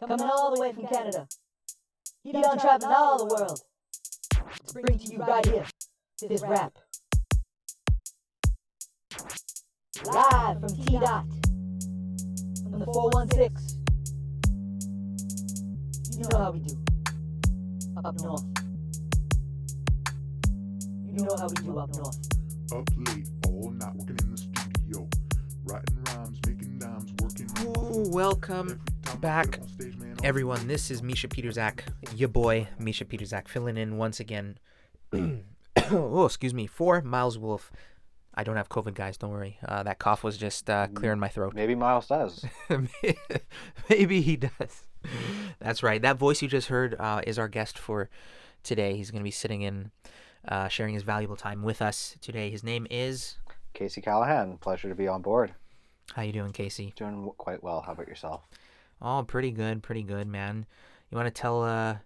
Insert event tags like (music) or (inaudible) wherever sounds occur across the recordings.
Coming all the way from Canada. He done traveling all the world. To bring to you right here, this rap. Live from T Dot. From the 416. You know how we do. Up north. You know how we do up north. Up late, all night working in the studio. Writing rhymes, making welcome Every time I back, get up on stage, man, I'm everyone. This is Misha Peterzak, your boy Misha Peterzak, filling in once again. (coughs) oh, excuse me, for Miles Wolf. I don't have COVID, guys. Don't worry. Uh, that cough was just uh, clearing my throat. Maybe Miles does. (laughs) Maybe he does. That's right. That voice you just heard uh, is our guest for today. He's going to be sitting in, uh, sharing his valuable time with us today. His name is. Casey Callaghan, pleasure to be on board. How you doing, Casey? Doing quite well. How about yourself? Oh, pretty good, pretty good, man. You want to tell uh,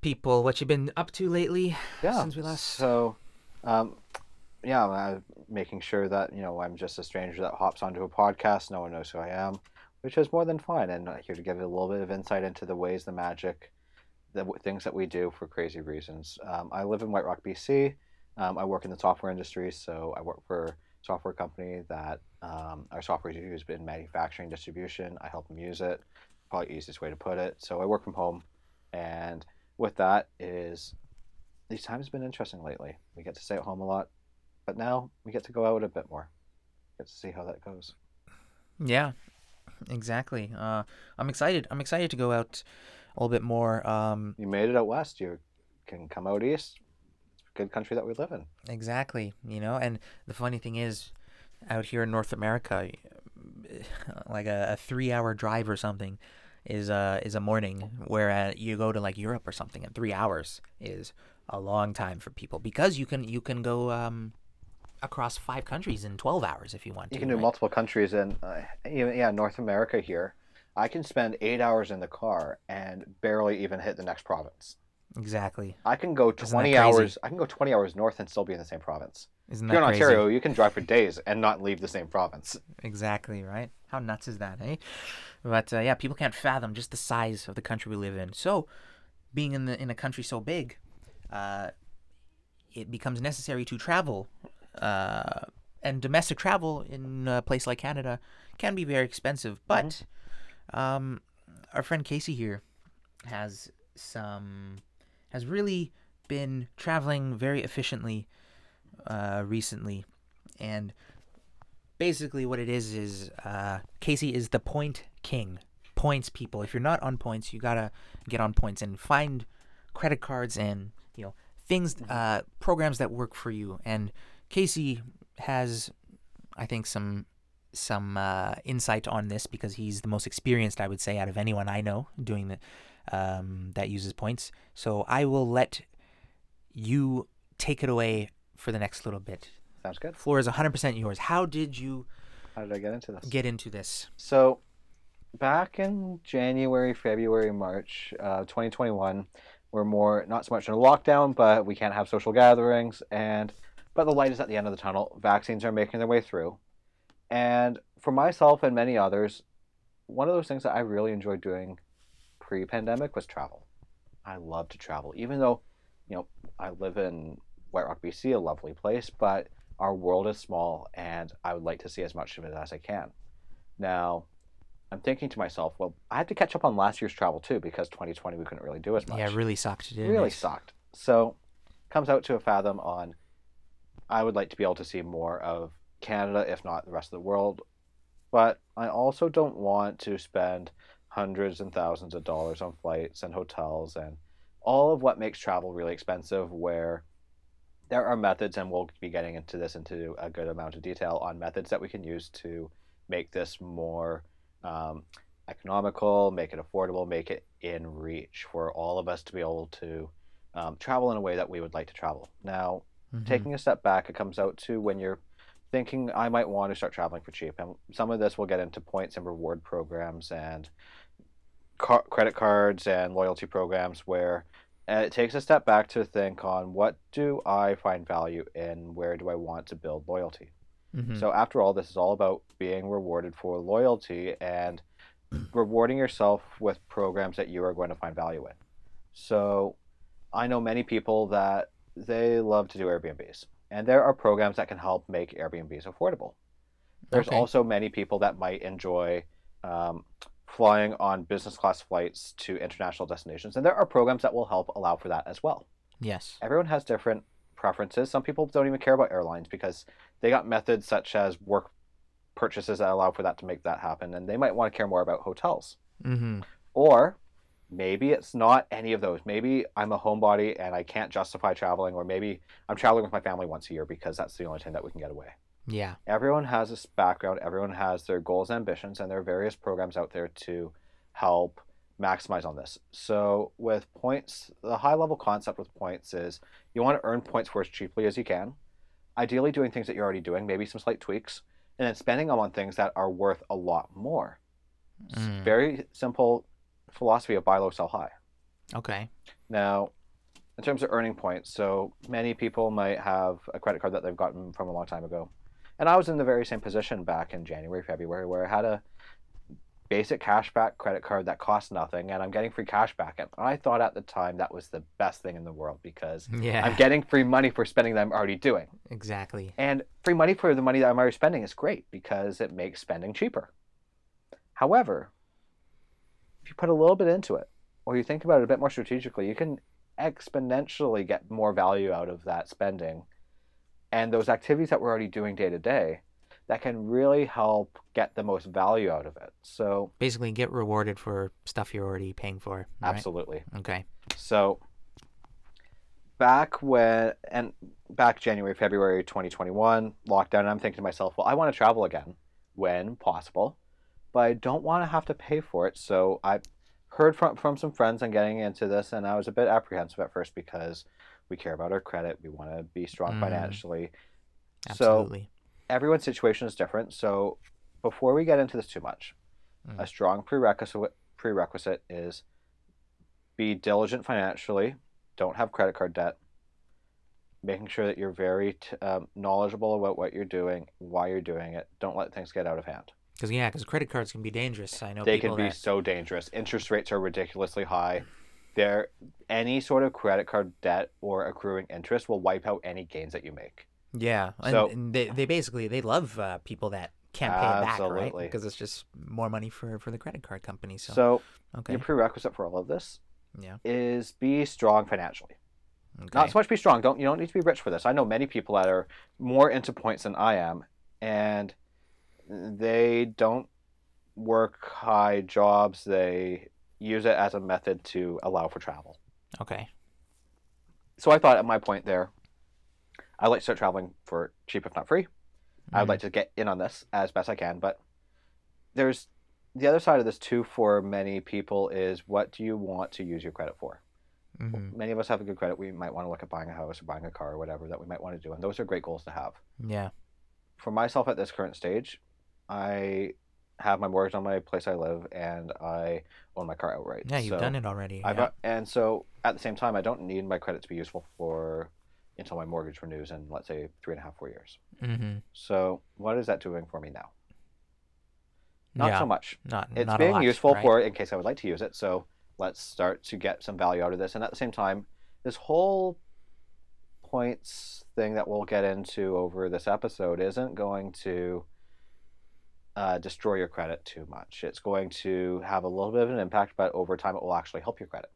people what you've been up to lately Yeah. since we last? So, um, yeah, I'm making sure that you know I'm just a stranger that hops onto a podcast. No one knows who I am, which is more than fine. And I'm here to give you a little bit of insight into the ways, the magic, the w- things that we do for crazy reasons. Um, I live in White Rock, BC. Um, I work in the software industry, so I work for a software company that um, our software is used in manufacturing distribution. I help them use it. Probably easiest way to put it. So I work from home, and with that is these times have been interesting lately. We get to stay at home a lot, but now we get to go out a bit more. Get to see how that goes. Yeah, exactly. Uh, I'm excited. I'm excited to go out a little bit more. Um, You made it out west. You can come out east. It's a good country that we live in. exactly. You know, and the funny thing is, out here in North America, (laughs) like a, a three-hour drive or something is a is a morning, where you go to like Europe or something, and three hours is a long time for people because you can you can go um, across five countries in twelve hours if you want to. You can do right? multiple countries in, uh, yeah, North America here. I can spend eight hours in the car and barely even hit the next province. Exactly. I can go twenty hours. I can go twenty hours north and still be in the same province. Isn't If you're in crazy? Ontario, you can drive for days and not leave the same province. Exactly right. How nuts is that, eh? But uh, yeah, people can't fathom just the size of the country we live in. So, being in the in a country so big, uh, it becomes necessary to travel, uh, and domestic travel in a place like Canada can be very expensive. But um, our friend Casey here has some has really been traveling very efficiently uh, recently, and basically what it is is uh, Casey is the point king. Points people. If you're not on points, you gotta get on points and find credit cards and you know things, uh, programs that work for you. And Casey has, I think, some some uh, insight on this because he's the most experienced, I would say, out of anyone I know doing the um, that uses points. So I will let you take it away for the next little bit. Sounds good. Floor is 100% yours. How did you How did I get into this? get into this? So, back in January, February, March, uh, 2021, we're more not so much in a lockdown, but we can't have social gatherings, and but the light is at the end of the tunnel. Vaccines are making their way through, and for myself and many others, one of those things that I really enjoyed doing pre-pandemic was travel. I love to travel, even though, you know, I live in White Rock, BC, a lovely place, but our world is small, and I would like to see as much of it as I can. Now, I'm thinking to myself, well, I had to catch up on last year's travel too because 2020 we couldn't really do as much. Yeah, it really sucked. Really it? sucked. So, comes out to a fathom on. I would like to be able to see more of Canada, if not the rest of the world, but I also don't want to spend hundreds and thousands of dollars on flights and hotels and all of what makes travel really expensive. Where there are methods, and we'll be getting into this into a good amount of detail on methods that we can use to make this more um, economical, make it affordable, make it in reach for all of us to be able to um, travel in a way that we would like to travel. Now, Mhm. taking a step back, it comes out to when you're thinking, I might want to start traveling for cheap. And some of this will get into points and reward programs and car- credit cards and loyalty programs where uh, it takes a step back to think on what do I find value in, where do I want to build loyalty. Mhm. So after all, this is all about being rewarded for loyalty and (clears throat) rewarding yourself with programs that you are going to find value in. So I know many people that they love to do Airbnbs, and there are programs that can help make Airbnbs affordable. There's Okay. also many people that might enjoy um, flying on business class flights to international destinations, and there are programs that will help allow for that as well yes. everyone has different preferences. Some people don't even care about airlines because they got methods such as work purchases that allow for that to make that happen, and they might want to care more about hotels. Mm-hmm. Or maybe it's not any of those. Maybe I'm a homebody and I can't justify traveling, or maybe I'm traveling with my family once a year because that's the only time that we can get away. Yeah. Everyone has this background, everyone has their goals and ambitions, and there are various programs out there to help maximize on this. So, with points, the high level concept with points is you want to earn points for as cheaply as you can, ideally doing things that you're already doing, maybe some slight tweaks, and then spending them on things that are worth a lot more. Mm. Very simple philosophy of buy low, sell high. Okay. Now, in terms of earning points, so many people might have a credit card that they've gotten from a long time ago. And I was in the very same position back in January, February, where I had a basic cashback credit card that cost nothing and I'm getting free cashback. And I thought at the time that was the best thing in the world because Yeah. I'm getting free money for spending that I'm already doing. exactly. And free money for the money that I'm already spending is great because it makes spending cheaper. However, if you put a little bit into it, or you think about it a bit more strategically, you can exponentially get more value out of that spending and those activities that we're already doing day to day that can really help get the most value out of it. So, Basically, get rewarded for stuff you're already paying for. right? absolutely. Okay. So back when and back January, February 2021, lockdown, I'm thinking to myself, well, I want to travel again when possible, but I don't want to have to pay for it. So I heard from from some friends on getting into this and I was a bit apprehensive at first because we care about our credit, we want to be strong Mm. financially. So Absolutely. everyone's situation is different. So before we get into this too much, Mm. a strong prerequisite prerequisite is be diligent financially. Don't have credit card debt. Making sure that you're very t- um, knowledgeable about what you're doing, why you're doing it. Don't let things get out of hand. Because yeah, because credit cards can be dangerous. I know they can be that. so dangerous. Interest rates are ridiculously high. There, any sort of credit card debt or accruing interest will wipe out any gains that you make. Yeah, and, So- and they they basically they love uh, people that can't pay it back, right? Because it's just more money for for the credit card company. So, So okay, your prerequisite for all of this yeah, is be strong financially. okay. Not so much be strong. Don't you don't need to be rich for this. I know many people that are more into points than I am, and they don't work high jobs. They use it as a method to allow for travel. okay, So I thought at my point there, I'd like to start traveling for cheap if not free. I'd Mhm. like to get in on this as best I can, but there's the other side of this too for many people is what do you want to use your credit for? Mhm. Many of us have a good credit. We might want to look at buying a house or buying a car or whatever that we might want to do, and those are great goals to have. yeah, For myself at this current stage, I have my mortgage on my place I live, and I own my car outright. yeah. You've So done it already. I've yeah. and so at the same time, I don't need my credit to be useful for until my mortgage renews in let's say three and a half, four years. mm-hmm. So what is that doing for me now? Not yeah, so much. not It's not being lot, useful right? for in case I would like to use it. So let's start to get some value out of this. And at the same time, this whole points thing that we'll get into over this episode isn't going to uh, destroy your credit too much. It's going to have a little bit of an impact, but over time, it will actually help your credit.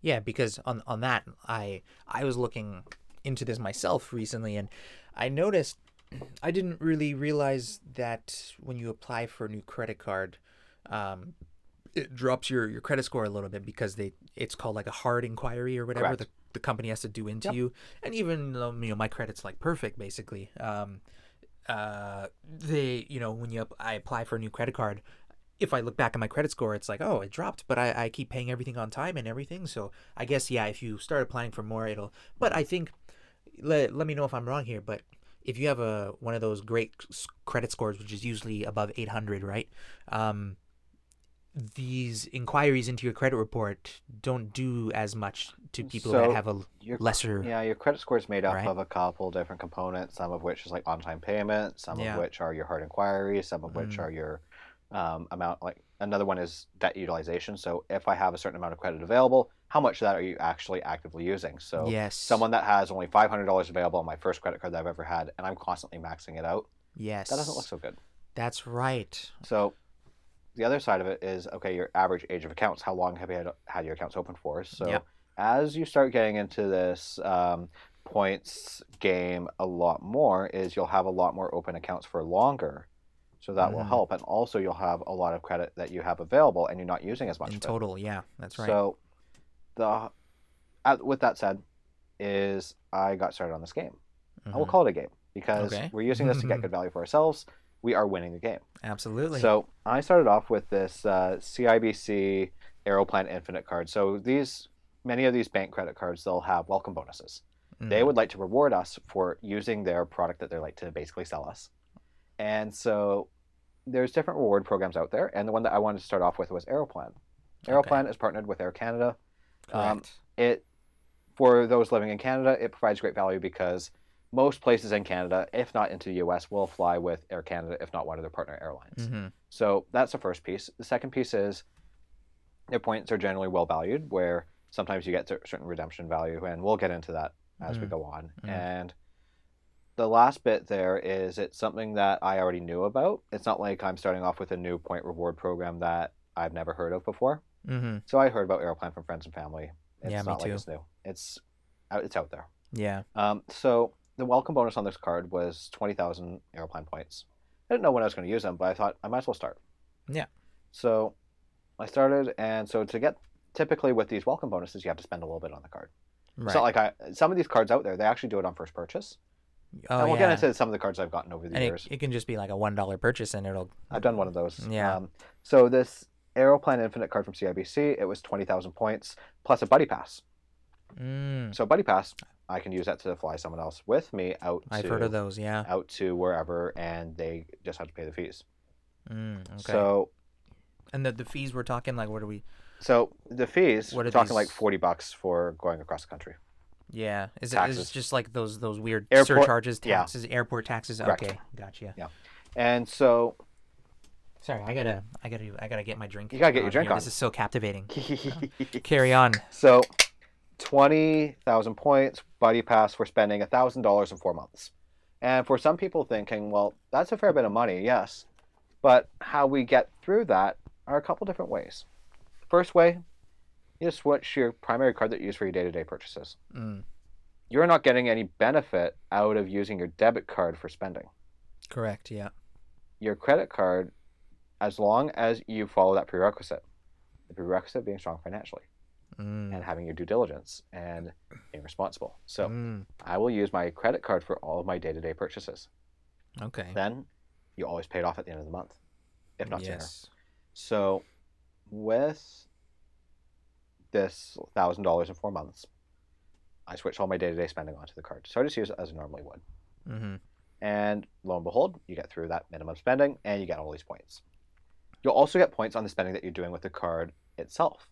Yeah, because on on that, I I was looking into this myself recently, and I noticed (clears throat) I didn't really realize that when you apply for a new credit card, um, it drops your, your credit score a little bit because they it's called like a hard inquiry or whatever Correct. the, the company has to do into Yep. you, and even though you know my credit's like perfect basically. Um, uh, they you know when you I apply for a new credit card, if I look back at my credit score, it's like, oh, it dropped, but I, I keep paying everything on time and everything. So I guess, yeah, if you start applying for more, it'll. But I think, let, let me know if I'm wrong here, but if you have a one of those great credit scores, which is usually above 800, right? Um, these inquiries into your credit report don't do as much to people So, that have a Your lesser. Yeah, your credit score is made up Right. of a couple different components, some of which is like on time payment, some Yeah. of which are your hard inquiries, some of which Mm. are your um, amount. Like another one is debt utilization. So if I have a certain amount of credit available, how much of that are you actually actively using? So yes. someone that has only $500 available on my first credit card that I've ever had, and I'm constantly maxing it out, Yes. that doesn't look so good. That's right. So the other side of it is okay, your average age of accounts. How long have you had, had your accounts open for? So Yep. as you start getting into this um, points game a lot more, is you'll have a lot more open accounts for longer. So that will Mhm. help, and also you'll have a lot of credit that you have available, and you're not using as much. In of it. total, yeah, that's right. So the uh, with that said, is I got started on this game. I will Mhm. call it a game because Okay. we're using this to get (laughs) good value for ourselves. We are winning the game. Absolutely. So I started off with this uh, CIBC Aeroplan Infinite card. So these many of these bank credit cards they'll have welcome bonuses. They Mhm. would like to reward us for using their product that they're like to basically sell us. And so there's different reward programs out there, and the one that I wanted to start off with was Aeroplan. Aeroplan is partnered with Air Canada. um, It for those living in Canada, it provides great value because most places in Canada, if not into the US, will fly with Air Canada, if not one of their partner airlines. Mhm. So that's the first piece. The second piece is their points are generally well valued, where sometimes you get cer- certain redemption value, and we'll get into that as we Mhm. go on. Mhm. And the last bit there is it's something that I already knew about. It's not like I'm starting off with a new point reward program that I've never heard of before. Mhm. So I heard about Aeroplan from friends and family. It's Yeah, me not like too. it's new. It's out, it's out there. Yeah. Um, so the welcome bonus on this card was 20,000 Aeroplan points. I didn't know when I was going to use them, but I thought I might as well start. Yeah. So I started, and so to get typically with these welcome bonuses, you have to spend a little bit on the card. Right. It's not like I some of these cards out there, they actually do it on first purchase. oh, and we'll yeah. get into some of the cards I've gotten over the and years. it, it can just be like a one dollar purchase, and it'll. I've done one of those. Yeah. Um, so this Aeroplan Infinite card from CIBC, it was 20,000 points plus a Buddy Pass. Mm, So Buddy Pass, I can use that to fly someone else with me out to I've heard of those. Yeah. out to wherever, and they just have to pay the fees. Mm, okay. So, and the the fees we're talking like what are we? so the fees What we're are talking like forty bucks for going across the country. Yeah. Is it is Taxes. it just like those those weird Airport- surcharges, yeah. taxes, airport taxes? Correct. Okay, gotcha. Yeah, and so, Sorry, I gotta I gotta I gotta get my drink. You gotta get your drink here. on. This is so captivating. (laughs) Carry on. so twenty thousand points, Buddy Pass for spending a thousand dollars in four months. And for some people thinking, well, that's a fair bit of money, yes, but how we get through that are a couple different ways. First way, you just switch your primary card that you use for your day-to-day purchases. Mm, You're not getting any benefit out of using your debit card for spending. correct. Yeah. your credit card as long as you follow that prerequisite. The prerequisite being strong financially Mm, and having your due diligence and being responsible. So mm, I will use my credit card for all of my day to day purchases. okay. Then you always pay it off at the end of the month, if not sooner. yes. So with this thousand dollars in four months, I switch all my day to day spending onto the card. So I just use it as I normally would. Mm-hmm. And lo and behold, you get through that minimum spending and you get all these points. You'll also get points on the spending that you're doing with the card itself.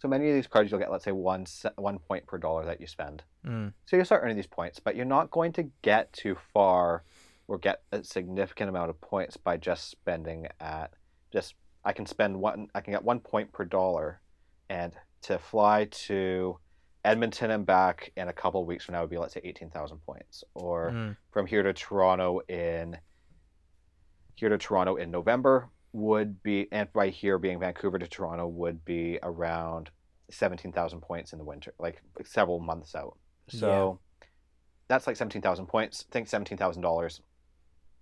So many of these cards, you'll get, let's say, one, one point per dollar that you spend. Mm, So you'll start earning these points, but you're not going to get too far or get a significant amount of points by just spending at just, I can spend one, I can get one point per dollar and to fly to Edmonton and back in a couple of weeks from now would be, let's say, 18,000 points. Or mm, from here to Toronto in here to Toronto in November would be and right here being Vancouver to Toronto would be around 17,000 points in the winter like several months out. So that's like 17,000 points. Think $17,000.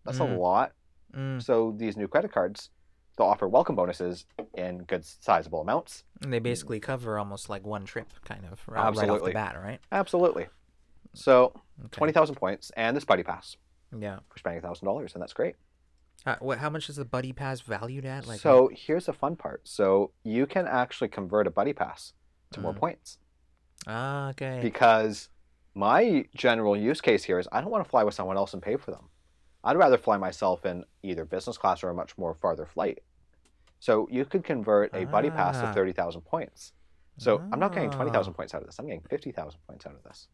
That's Mm. a lot. mm. So these new credit cards they'll offer welcome bonuses in good sizable amounts. And they basically cover almost like one trip, kind of right, right off Absolutely. the bat, right? Absolutely. So Okay. 20,000 points and this buddy pass Yeah. for spending $1,000 and that's great. Uh, what? How much is the buddy pass valued at? Like. so here's the fun part. So you can actually convert a buddy pass to more Mm. points Ah, okay. because my general use case here is I don't want to fly with someone else and pay for them. I'd rather fly myself in either business class or a much more farther flight. So you could convert a buddy pass to Ah. 30,000 points. So I'm not getting 20,000 Ah. points out of this. I'm getting 50,000 points out of this.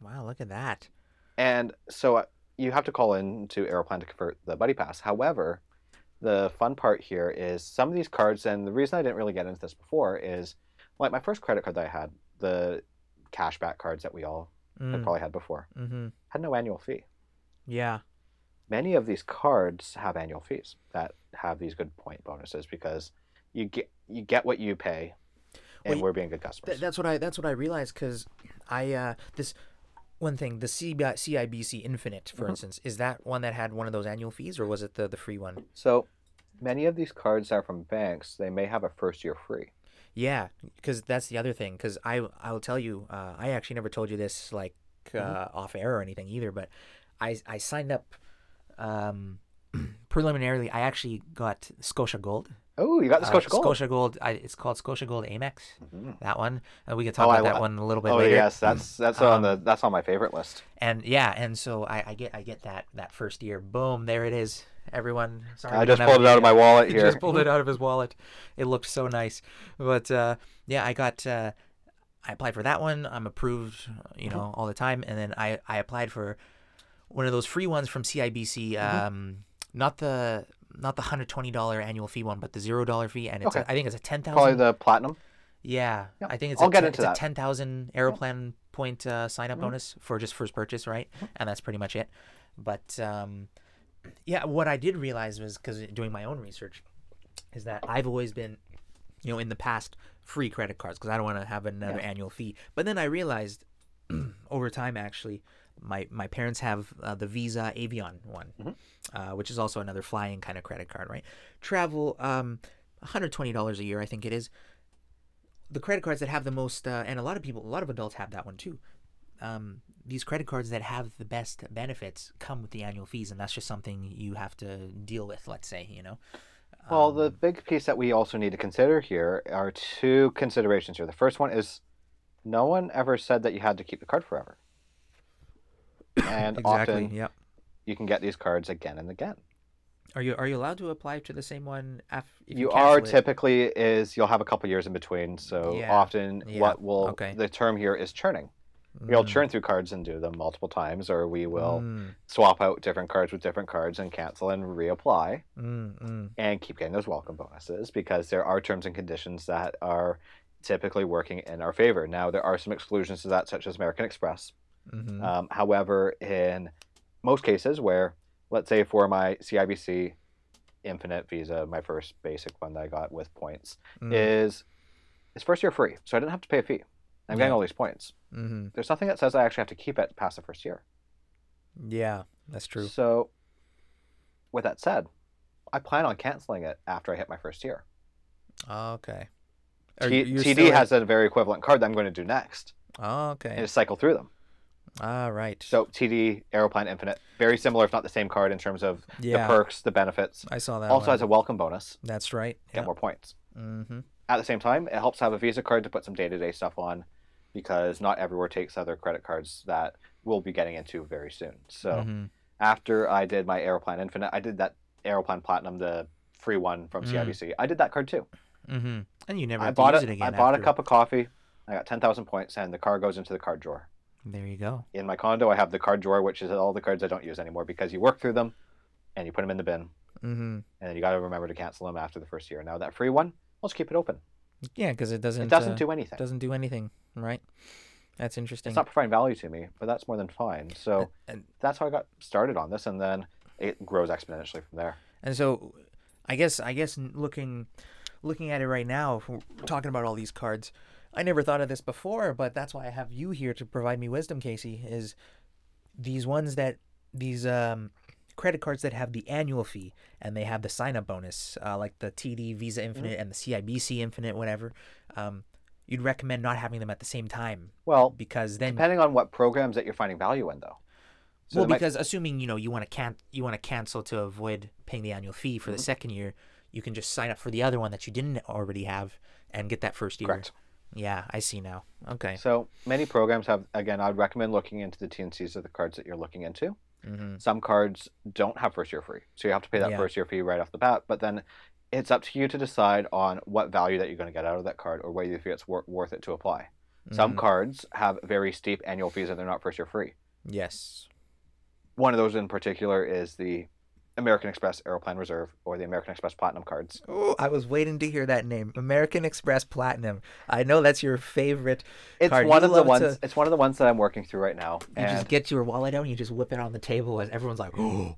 Wow, look at that. And so you have to call in to Aeroplan to convert the buddy pass. However, the fun part here is some of these cards, and the reason I didn't really get into this before is like my first credit card that I had, the cashback cards that we all had Mm, probably had before, mm-hmm. had no annual fee. Yeah. Many of these cards have annual fees that have these good point bonuses because you get you get what you pay, and Well, we're being good customers. Th- that's what I that's what I realized because I uh this one thing the CIBC Infinite for Mhm. instance is that one that had one of those annual fees or was it the the free one? so many of these cards are from banks. They may have a first year free. Yeah, because that's the other thing. Because I I'll tell you, uh, I actually never told you this like uh, Mm-hmm. off air or anything either. But I I signed up um, (clears throat) preliminarily. I actually got Scotia Gold. Oh, you got the Uh, Scotia Gold. Scotia Gold. I, it's called Scotia Gold Amex. Mhm. That one. Uh, we could talk Oh, I about that one a little bit later. Oh later. yes, that's that's on Um, the that's on my favorite list. And yeah, and so I, I get I get that that first year. Boom, there it is. Everyone, sorry, I just pulled it out of my wallet (laughs) He here. just pulled it (laughs) out of his wallet. It looked so nice. But uh, yeah, I got uh, I applied for that one. I'm approved, you Mm-hmm. know, all the time. And then I I applied for one of those free ones from CIBC. Mm-hmm. Um, not the not the hundred twenty dollar annual fee one, but the zero dollar fee. And it's Okay. I think it's a ten Probably thousand. the platinum. Yeah, Yeah, I think it's I'll a get into it's that. a ten thousand Aeroplan point uh, sign up Mhm. bonus for just first purchase, right? And that's pretty much it. But um, yeah, what I did realize was because doing my own research is that I've always been, you know, in the past free credit cards because I don't want to have another Yeah. annual fee. But then I realized (clears throat) over time, actually, my my parents have uh, the Visa Avion one, Mhm. uh, which is also another flying kind of credit card, right? Travel, um, one hundred twenty dollars a year, I think it is. The credit cards that have the most, uh, and a lot of people, a lot of adults have that one too. Um, these credit cards that have the best benefits come with the annual fees, and that's just something you have to deal with. Let's say, you know. Well, Um, the big piece that we also need to consider here are two considerations here. The first one is no one ever said that you had to keep the card forever. And exactly. often Yep. you can get these cards again and again. Are you are you allowed to apply to the same one? Af- if you cancel are it? typically is you'll have a couple years in between. So Yeah, often yeah, what will okay. the term here is churning. We'll Mm, churn through cards and do them multiple times, or we will mm, swap out different cards with different cards and cancel and reapply. mm, mm. and keep getting those welcome bonuses because there are terms and conditions that are typically working in our favor. Now, there are some exclusions to that, such as American Express. Mhm. Um, however, in most cases, where let's say for my CIBC Infinite Visa, my first basic one that I got with points, Mm, is it's first year free, so I didn't have to pay a fee. I'm getting all these points. mhm. There's nothing that says I actually have to keep it past the first year. Yeah, that's true. So, with that said, I plan on canceling it after I hit my first year. Okay. T- TD has a very equivalent card that I'm going to do next Oh, okay. and just cycle through them. All right. So TD Aeroplan Infinite, very similar, if not the same card in terms of yeah, the perks, the benefits. I saw that. Also one. has a welcome bonus, That's right. get more points. Mm-hmm. At the same time, it helps have a Visa card to put some day-to-day stuff on, because not everywhere takes other credit cards that we'll be getting into very soon. So hmm after I did my Aeroplan Infinite, I did that Aeroplan Platinum, the free one from Mm. CIBC. I did that card too. hmm And you never I bought use it. it again. I bought after. a cup of coffee. I got ten thousand points, and the card goes into the card drawer. There you go. in my condo i have the card drawer which is all the cards i don't use anymore because you work through them and you put them in the bin Mm-hmm. and then you got to remember to cancel them after the first year now that free one i'll just keep it open Yeah, because it doesn't. it doesn't uh, do anything doesn't do anything, right? That's interesting. it's not providing value to me but that's more than fine so and that's how i got started on this and then it grows exponentially from there and so, I guess I guess looking looking at it right now, talking about all these cards, I never thought of this before, but that's why I have you here to provide me wisdom, Casey. Is these ones that these um credit cards that have the annual fee and they have the sign up bonus, uh, like the TD Visa Infinite and the CIBC Infinite, whatever. Um, you'd recommend not having them at the same time well because then depending on what programs that you're finding value in though so well, there might- because assuming you know you want to can you want to cancel to avoid paying the annual fee for Mm-hmm. the second year, you can just sign up for the other one that you didn't already have and get that first year. correct Yeah, I see now. Okay. so many programs have again i'd recommend looking into the tncs of the cards that you're looking into Mm-hmm. some cards don't have first year free so you have to pay that Yeah. first year fee right off the bat but then it's up to you to decide on what value that you're going to get out of that card or whether you feel it's wor- worth it to apply. Some Mhm. cards have very steep annual fees and they're not first year free. Yes. One of those in particular is the American Express Aeroplan Reserve or the American Express Platinum cards. Oh, I was waiting to hear that name, American Express Platinum. I know that's your favorite. It's Card. one You of the ones. to- It's one of the ones that I'm working through right now. You and just get your wallet out and you just whip it on the table, and everyone's like, "Oh."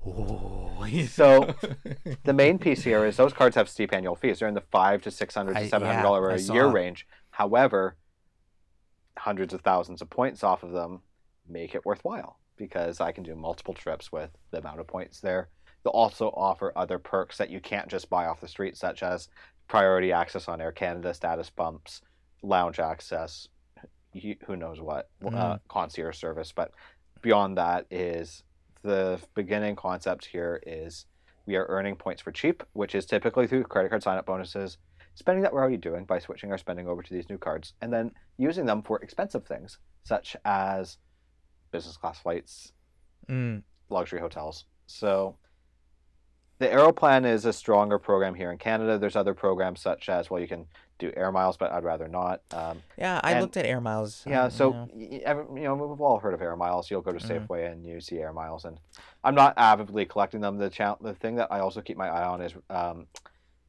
So, (laughs) the main piece here is those cards have steep annual fees. They're in the five to six hundred to seven hundred yeah, a year range. However, hundreds of thousands of points off of them make it worthwhile because I can do multiple trips with the amount of points there. They'll also offer other perks that you can't just buy off the street, such as priority access on Air Canada, status bumps, lounge access, who knows what, uh, Mm. concierge service. But beyond that is the beginning concept here is we are earning points for cheap, which is typically through credit card sign up bonuses, spending that we're already doing by switching our spending over to these new cards, and then using them for expensive things such as business class flights, Mm, luxury hotels. So the Aeroplan is a stronger program here in Canada. There's other programs such as well, you can do air miles, but I'd rather not. Um, yeah, I And- looked at Air Miles. yeah, um, so you know. y- y- every- you know we've all heard of air miles. You'll go to Mhm. Safeway and you see air miles, and I'm not avidly collecting them. The cha- the thing that I also keep my eye on is um,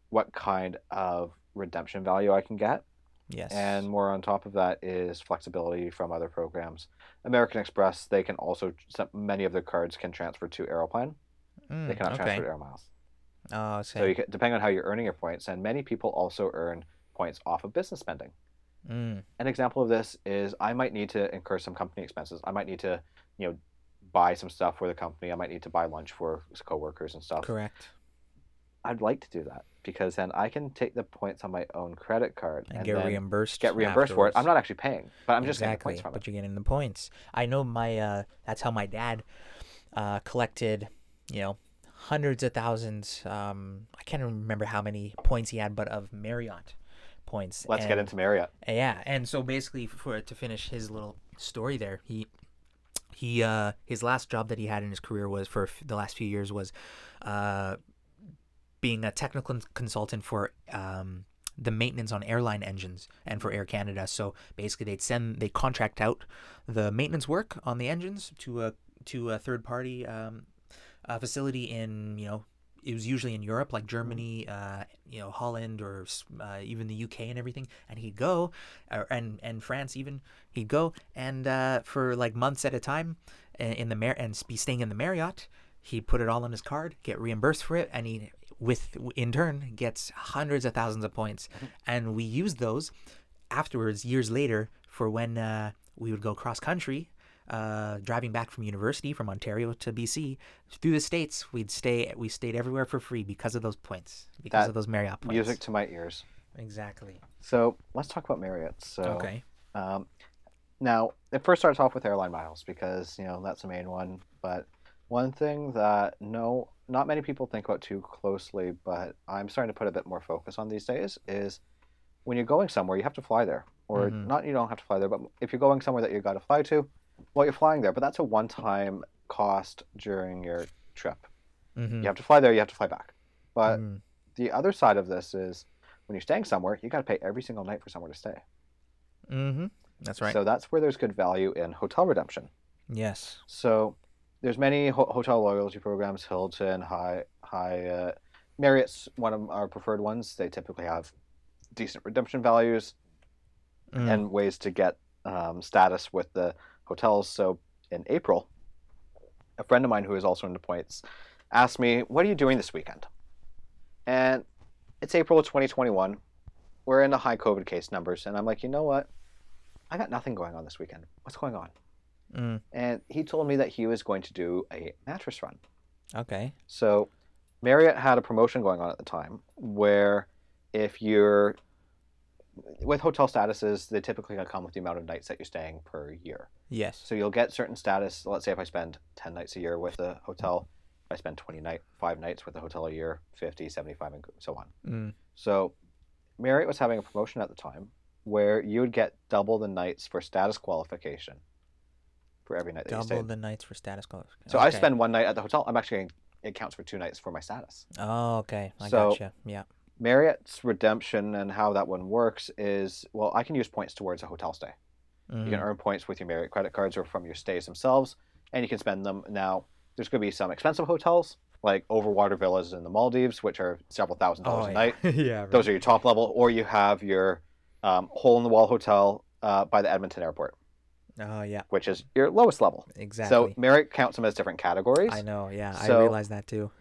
what kind of redemption value I can get, yes, and more on top of that is flexibility from other programs. American Express, they can also many of their cards can transfer to Aeroplan. Mm, They cannot okay. transfer to air miles. Oh, So okay. you can, depending on how you're earning your points, and many people also earn points off of business spending. Mm, An example of this is I might need to incur some company expenses. I might need to, you know, buy some stuff for the company. I might need to buy lunch for coworkers and stuff. correct. I'd like to do that because then I can take the points on my own credit card And, and, get reimbursed. get reimbursed for it. I'm not actually paying, but I'm just getting the exactly, points from but it. you're getting the points. I know my. Uh, that's how my dad uh, collected. You know, hundreds of thousands. Um, I can't even remember how many points he had, but of Marriott points. Let's get into Marriott. Yeah, and so basically, for to finish his little story there, he he uh his last job that he had in his career was for the last few years was uh being a technical consultant for um the maintenance on airline engines and for Air Canada. So basically, they'd send they contract out the maintenance work on the engines to a to a third party um, uh, facility in you know it was usually in Europe like Germany, uh, you know Holland or uh, even the UK and everything. And he'd go, or, and and France even he'd go and uh, for like months at a time i- in the Mar- and be staying in the Marriott. He'd put it all on his card, get reimbursed for it, and he with in turn gets hundreds of thousands of points. And we used those afterwards, years later, for when uh, we would go cross country, uh, driving back from university from Ontario to BC through the states. We'd stay. We stayed everywhere for free because of those points, because That of those Marriott points. Music to my ears. Exactly. So let's talk about Marriott. So okay. Um, now, it first starts off with airline miles because you know that's the main one. But one thing that no, not many people think about too closely, but I'm starting to put a bit more focus on these days is when you're going somewhere, you have to fly there, or Mhm. not. You don't have to fly there, but if you're going somewhere that you got to fly to, well, you're flying there, but that's a one-time cost during your trip. Mm-hmm. You have to fly there, you have to fly back. But Mm. the other side of this is when you're staying somewhere, you got to pay every single night for somewhere to stay. Mm-hmm. That's right. So that's where there's good value in hotel redemption. yes. So there's many ho- hotel loyalty programs, Hilton, High, High, uh, Marriott's one of our preferred ones. They typically have decent redemption values Mm. and ways to get um, status with the hotels. So in April, a friend of mine who is also into points asked me, "What are you doing this weekend?" And it's April of 2021. We're in the high COVID case numbers, and I'm like, you know what? I got nothing going on this weekend. What's going on? Mm. and he told me that he was going to do a mattress run. Okay. So Marriott had a promotion going on at the time where if you're with hotel statuses, they typically come with the amount of nights that you're staying per year. Yes. So you'll get certain status. Let's say if I spend 10 nights a year with a hotel, I spend 20 night, five nights with a hotel a year, 50, 75, and so on. Mm. So Marriott was having a promotion at the time where you would get double the nights for status qualification for every night that you Double the nights for status qualification. So I spend one night at the hotel. I'm actually getting, it counts for two nights for my status. Oh, okay. I So- gotcha. Yeah. Marriott's redemption and how that one works is well, I can use points towards a hotel stay. You can Mhm. earn points with your Marriott credit cards or from your stays themselves, and you can spend them. Now, there's going to be some expensive hotels like overwater villas in the Maldives, which are several thousand dollars Oh, a yeah. night. (laughs) yeah. Right. Those are your top level, or you have your um, hole in the wall hotel uh, by the Edmonton airport, Oh yeah. which is your lowest level. Exactly. So Marriott counts them as different categories. I know. Yeah. I So- realized that too.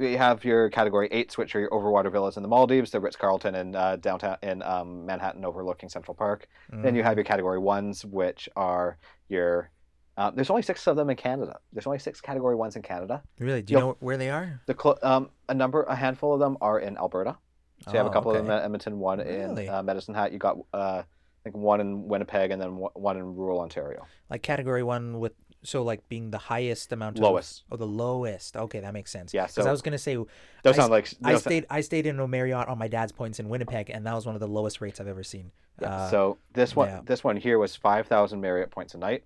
You have your category eights, which are your overwater villas in the Maldives, the Ritz Carlton in uh, downtown in um, Manhattan, overlooking Central Park. Then you Mhm. have your category ones, which are your. Uh, there's only six of them in Canada. There's only six category ones in Canada. Really? Do you Yep. know where they are? The cl- um, a number, a handful of them are in Alberta. So you have a Oh, couple of them in Edmonton, one Really? in uh, Medicine Hat. You got uh, I think one in Winnipeg, and then one in rural Ontario. Like category one with so like being the highest amount of Lowest. Oh, the lowest. Okay, that makes sense. Yeah, Because so I was gonna say that sounds like I stayed I stayed in a Marriott on my dad's points in Winnipeg, and that was one of the lowest rates I've ever seen. Yeah, Uh, so this one, yeah. this one here was five thousand Marriott points a night,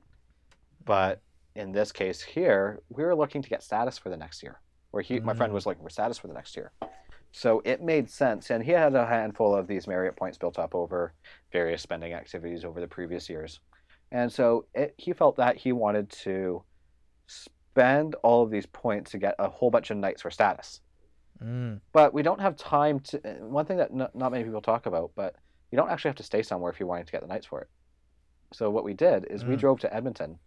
but in this case here, we were looking to get status for the next year. Where he, my friend, Mm. was looking for status for the next year, so it made sense. And he had a handful of these Marriott points built up over various spending activities over the previous years, and so it, he felt that he wanted to spend all of these points to get a whole bunch of nights for status. Mm, but we don't have time to one thing that n- not many people talk about but you don't actually have to stay somewhere if you're wanting to get the nights for it. So what we did is we Mm. drove to edmonton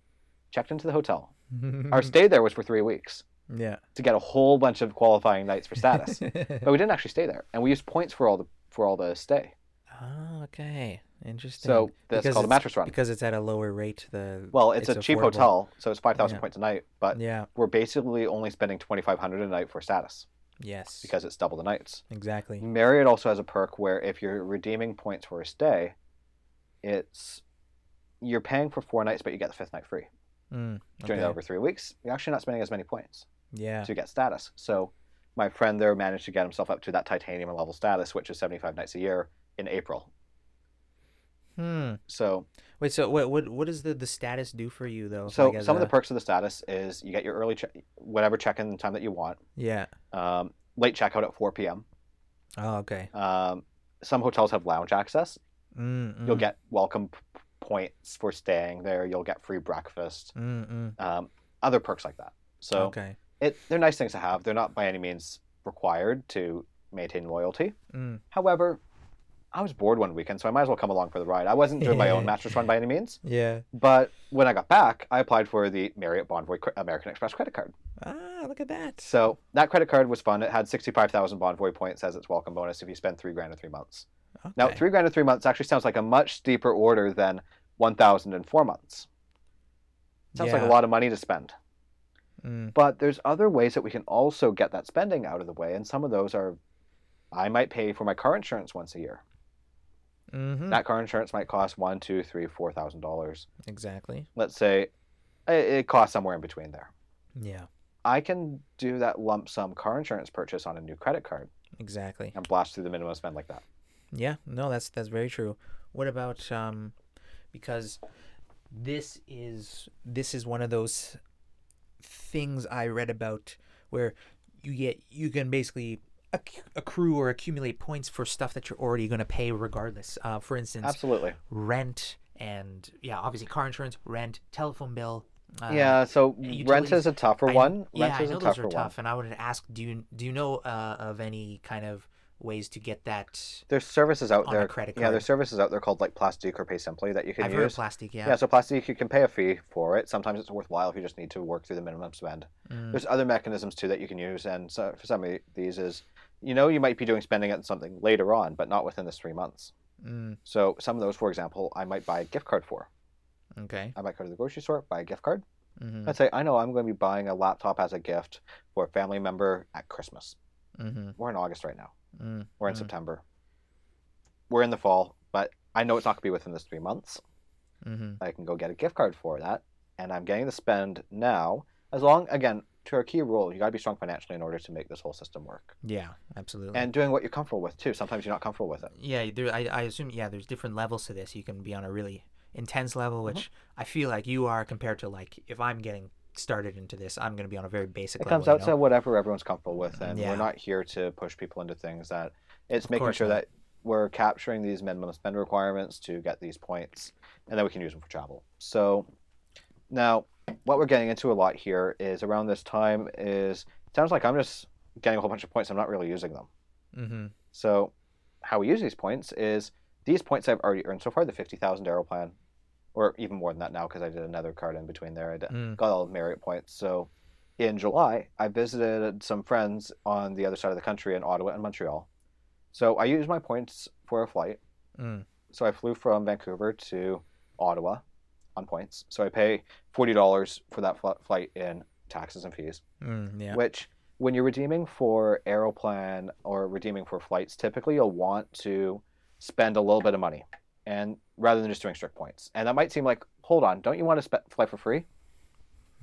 checked into the hotel. (laughs) Our stay there was for three weeks yeah. to get a whole bunch of qualifying nights for status. (laughs) But we didn't actually stay there. And we used points for all the for all the stay oh, okay. Interesting. so that's Because called a mattress run because it's at a lower rate. The well it's, a cheap affordable. hotel so it's 5000 Yeah. points a night but Yeah. we're basically only spending 2500 a night for status Yes. because it's double the nights exactly. Marriott also has a perk where if you're redeeming points for a stay, it's you're paying for four nights, but you get the fifth night free. Mm, Doing okay. that over three weeks, you're actually not spending as many points Yeah. to get status. So my friend there managed to get himself up to that titanium level status, which is 75 nights a year in April. Hmm. So Wait. So what? What? What does the the status do for you though? so Like, some of the perks of the status is you get your early check, whatever check-in time that you want, Yeah. um, late checkout at 4 p.m. Oh, okay. Um, some hotels have lounge access. Mm, You'll get welcome p- points for staying there. You'll get free breakfast. Um, other perks like that. So okay. it, they're nice things to have. They're not by any means required to maintain loyalty. Mm. However, I was bored one weekend, so I might as well come along for the ride. I wasn't doing my own (laughs) mattress run by any means, Yeah. but when I got back, I applied for the Marriott Bonvoy American Express credit card. Ah, look at that. So that credit card was fun. It had 65,000 Bonvoy points as its welcome bonus if you spend three grand in three months. Okay. Now, three grand in three months actually sounds like a much steeper order than 1,000 in four months. Sounds like a lot of money to spend. Mm, But there's other ways that we can also get that spending out of the way, and some of those are I might pay for my car insurance once a year. Mhm. That car insurance might cost one, two, three, four thousand dollars. Exactly. Let's say it, it costs somewhere in between there. Yeah. I can do that lump sum car insurance purchase on a new credit card Exactly. and blast through the minimum spend like that. Yeah, no, that's that's very true. What about um because this is this is one of those things I read about where you get you can basically acc- accrue or accumulate points for stuff that you're already going to pay regardless. Uh, for instance, Absolutely. rent and yeah, obviously car insurance, rent, telephone bill. Uh, yeah. So utilities- rent is a tougher I- one. Yeah, rent I know a those are one. tough, and I wanted to ask: Do you do you know uh, of any kind of ways to get that? There's services out On a there. credit Yeah, there's services out there called like Plastiq or Pay Simply that you can I've use. heard of Plastiq. Yeah. Yeah, so Plastiq you can pay a fee for it. Sometimes it's worthwhile if you just need to work through the minimum spend. Mm. There's other mechanisms too that you can use, and so for some of these is, you know, you might be doing spending on something later on, but not within this three months. Mm, So some of those, for example, I might buy a gift card for. okay. I might go to the grocery store, buy a gift card. Mm-hmm. Let's say I know I'm going to be buying a laptop as a gift for a family member at Christmas. Mm-hmm. We're in August right now. Mm, We're in Mm. September. We're in the fall, but I know it's not going to be within this three months. mm-hmm. I can go get a gift card for that, and I'm getting the spend now. As long, again, to our key rule, you got to be strong financially in order to make this whole system work, Yeah, absolutely. and doing what you're comfortable with too. Sometimes you're not comfortable with it. yeah, there, I, I assume yeah, there's different levels to this. You can be on a really intense level, which mm-hmm. I feel like you are compared to like if I'm getting started into this, I'm going to be on a very basic It level. comes out you know? to whatever everyone's comfortable with, and Yeah. we're not here to push people into things that. It's making course sure not. that we're capturing these minimum spend requirements to get these points, and then we can use them for travel. So now, what we're getting into a lot here is around this time is sounds like I'm just getting a whole bunch of points. I'm not really using them. Mm-hmm. So how we use these points is these points I've already earned so far. The fifty thousand Aeroplan, or even more than that now because I did another card in between there. I Mm. got all the Marriott points. So in July, I visited some friends on the other side of the country in Ottawa and Montreal. So I used my points for a flight. Mm. So I flew from Vancouver to Ottawa on points. So I pay forty dollars for that fl- flight in taxes and fees. Mm, yeah. Which, when you're redeeming for Aeroplan or redeeming for flights, typically you'll want to spend a little bit of money, and rather than just doing strict points. And that might seem like, hold on, don't you want to spe- fly for free?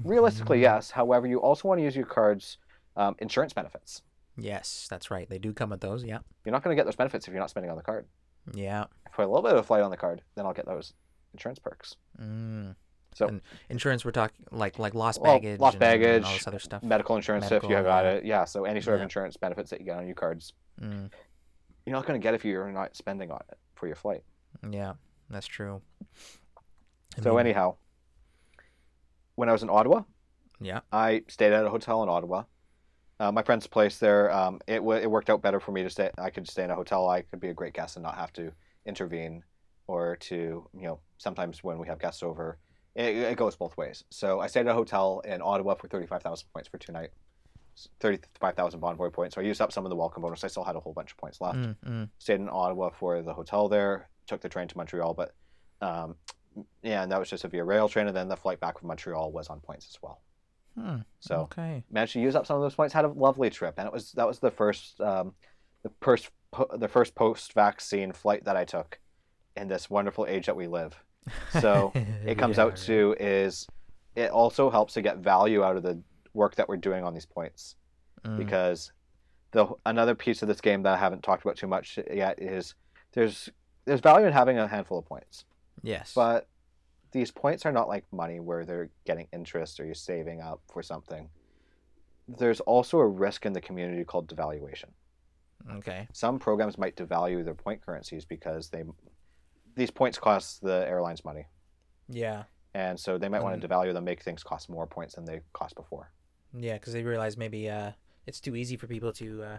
Realistically, Mm. yes. However, you also want to use your card's um, insurance benefits. Yes, that's right. They do come with those. Yeah. You're not going to get those benefits if you're not spending on the card. Yeah. If I put a little bit of a flight on the card, then I'll get those insurance perks. Mm. So- and insurance, we're talking like like lost Well, baggage, lost and, and baggage, all this other stuff. Medical insurance if you have got it. Yeah, so any sort of insurance benefits that you get on your cards, Mm. you're not going to get if you're not spending on it for your flight. Yeah, that's true. I So mean, anyhow, when I was in Ottawa, yeah. I stayed at a hotel in Ottawa. Uh, my friend's place there. Um, it w- it worked out better for me to stay. I could stay in a hotel. I could be a great guest and not have to intervene or to you know. Sometimes when we have guests over, it, it goes both ways. So I stayed at a hotel in Ottawa for thirty five thousand points for two nights. Thirty five thousand Bonvoy points. So I used up some of the welcome bonus. I still had a whole bunch of points left Mm, mm. stayed in Ottawa for the hotel there. Took the train to Montreal, but um, yeah, and that was just a VIA Rail train, and then the flight back from Montreal was on points as well. Hmm. So okay. managed to use up some of those points. Had a lovely trip, and it was that was the first um, the first po- the first post vaccine flight that I took in this wonderful age that we live. (laughs) So it comes Yeah, out right. to is it also helps to get value out of the work that we're doing on these points Mm, because the another piece of this game that I haven't talked about too much yet is there's there's value in having a handful of points, yes, but these points are not like money where they're getting interest or you're saving up for something. There's also a risk in the community called devaluation. okay. Some programs might devalue their point currencies because they these points cost the airlines money, Yeah, and so they might want Mm. to devalue them, make things cost more points than they cost before. yeah, because they realize maybe uh, it's too easy for people to uh,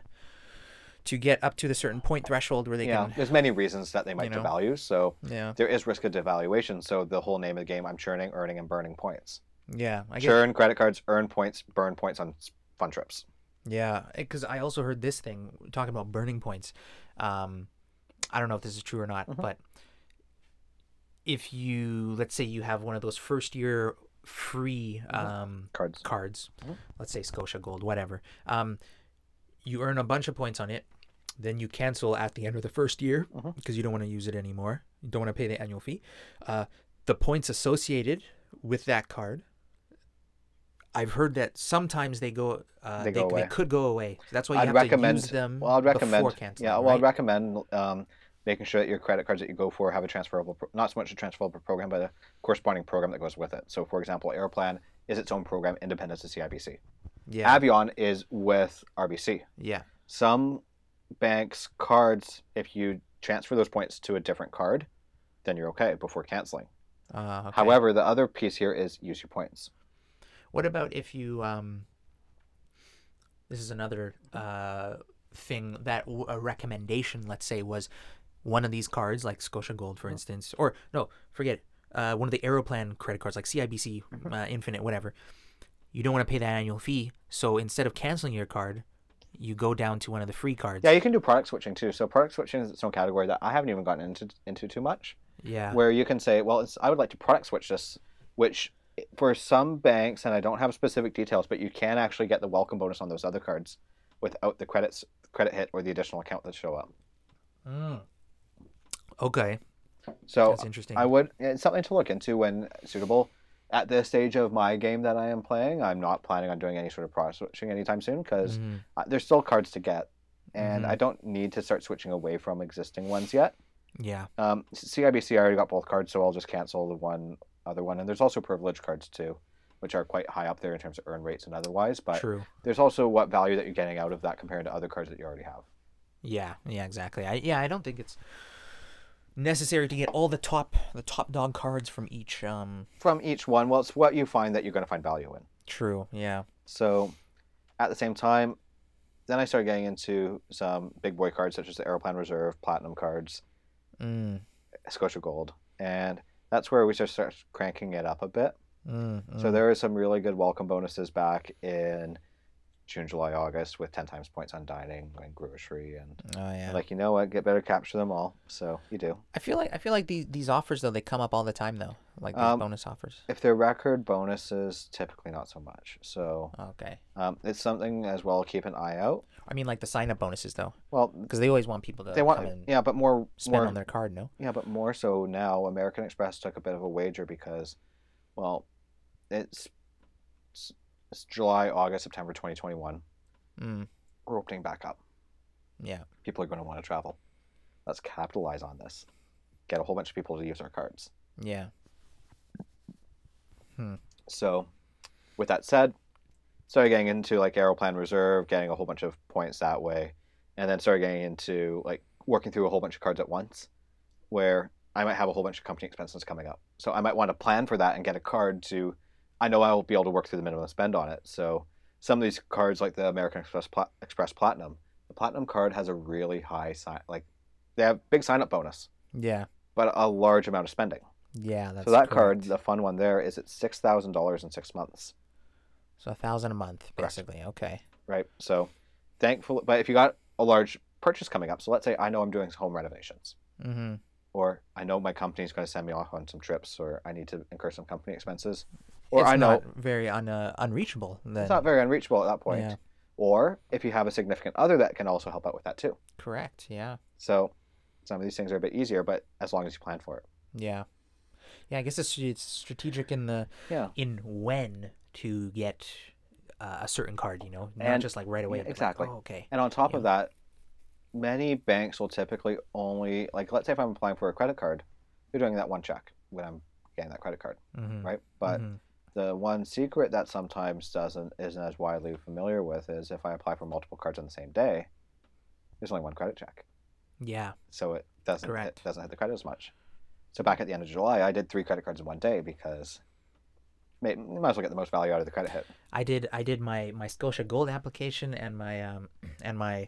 to get up to the certain point threshold where they yeah, can. there's many reasons that they might know. devalue. So Yeah, there is risk of devaluation. So the whole name of the game, I'm churning, earning, and burning points. yeah. I get Churn credit cards, earn points, burn points on fun trips. Yeah, because I also heard this thing talking about burning points. Um, I don't know if this is true or not, Mhm. but if you let's say you have one of those first year free um, Cards. cards, Mhm. let's say Scotia Gold, whatever, um, you earn a bunch of points on it. Then you cancel at the end of the first year Mhm. because you don't want to use it anymore. You don't want to pay the annual fee. Uh, the points associated with that card. I've heard that sometimes they go. Uh, They they, go they away. could go away. That's why you I'd have recommend. to use them well, I'd recommend. before canceling. yeah, well, right? I'd recommend um, making sure that your credit cards that you go for have a transferable, pro- not so much a transferable program, but a corresponding program that goes with it. So, for example, Aeroplan is its own program, independent of CIBC. yeah, Avion is with RBC. yeah, Some banks' cards, if you transfer those points to a different card, then you're okay before canceling. uh, okay. However, the other piece here is use your points. What about if you um this is another uh thing that w- a recommendation let's say was one of these cards like Scotia Gold for instance or no, forget it. Uh, one of the Aeroplan credit cards like CIBC uh, Infinite whatever. You don't want to pay that annual fee, so instead of canceling your card, you go down to one of the free cards. Yeah, you can do product switching too. So product switching is its own category that I haven't even gotten into into too much. Yeah. Where you can say, well, it's, I would like to product switch this, which for some banks, and I don't have specific details, but you can actually get the welcome bonus on those other cards without the credits credit hit or the additional account that show up. Mm. Okay, So that's interesting. I would it's something to look into when suitable. At this stage of my game that I am playing, I'm not planning on doing any sort of product switching anytime soon because Mhm. uh, there's still cards to get, and Mhm. I don't need to start switching away from existing ones yet. Yeah. Um, CIBC I already got both cards, so I'll just cancel the one other one. And there's also privilege cards too, which are quite high up there in terms of earn rates and otherwise. But True. there's also what value that you're getting out of that compared to other cards that you already have. Yeah, yeah, exactly. I yeah, I don't think it's necessary to get all the top the top dog cards from each um From each one, well, it's what you find that you're going to find value in. true. Yeah. So, at the same time, then I started getting into some big boy cards such as the Aeroplan Reserve, Platinum cards, Mm. Scotia Gold, and that's where we just start cranking it up a bit. Mm, So mm. there are some really good welcome bonuses back in June, July, August with 10 times points on dining and grocery and Oh yeah. like you know what, get better capture them all. So you do. I feel like I feel like these these offers though they come up all the time though, like these Um, bonus offers. If they're record bonuses, typically not so much. So Okay. um, it's something as well. Keep an eye out. I mean like the sign up bonuses though, Well, because they always want people to they come want yeah, but more spend more on their card. No. Yeah, but more so now, American Express took a bit of a wager because, well, it's it's, July, August, September 2021. Mm. We're opening back up. Yeah. People are going to want to travel. Let's capitalize on this. Get a whole bunch of people to use our cards. Yeah. So, with that said, started getting into like Aeroplan Reserve, getting a whole bunch of points that way, and then started getting into like working through a whole bunch of cards at once, where I might have a whole bunch of company expenses coming up. So I might want to plan for that and get a card to, I know I won't be able to work through the minimum spend on it. So some of these cards, like the American Express Pla- Express Platinum, the Platinum card has a really high sign, like they have big sign up bonus, Yeah. but a large amount of spending. Yeah. That's so that card, the fun one there, is at six thousand dollars in six months. So a thousand a month, Correct. basically. Okay. right? So thankful, but if you got a large purchase coming up, so let's say I know I'm doing home renovations, Mm-hmm. or I know my company's going to send me off on some trips, or I need to incur some company expenses, or it's I know not very un, uh, unreachable. Then. it's not very unreachable at that point. Yeah. Or if you have a significant other that can also help out with that too. Correct. Yeah. So some of these things are a bit easier, but as long as you plan for it. Yeah. Yeah. I guess it's, it's strategic in the Yeah. in when to get uh, a certain card. You know, not And- just like right away. yeah, but like, exactly. oh, okay. And on top of that, many banks will typically only like let's say if I'm applying for a credit card, you're doing that one check when I'm getting that credit card, Mm-hmm. right? But Mhm. The one secret that sometimes doesn't isn't as widely familiar with is if I apply for multiple cards on the same day, there's only one credit check, Yeah. so it doesn't Correct. it doesn't hit the credit as much. So back at the end of July, I did three credit cards in one day because might as well get the most value out of the credit hit. I did I did my my Scotia Gold application and my um and my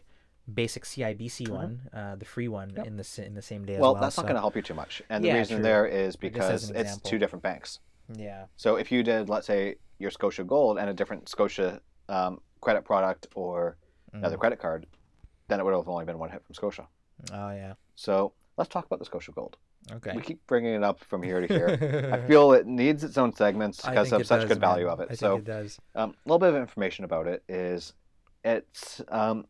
basic CIBC one, uh, the free one Mm-hmm. Yep. in the in the same day as Well, well. that's not going to help you too much, and the reason true. there is I guess as because it's two different banks. Yeah. So if you did, let's say, your Scotia Gold and a different Scotia um, credit product or another Mhm. credit card, then it would have only been one hit from Scotia. Oh yeah. So let's talk about the Scotia Gold. Okay. We keep bringing it up from here to here. (laughs) I feel it needs its own segments because of such does, good value man. of I it. think So it does. um, a little bit of information about it is it's um,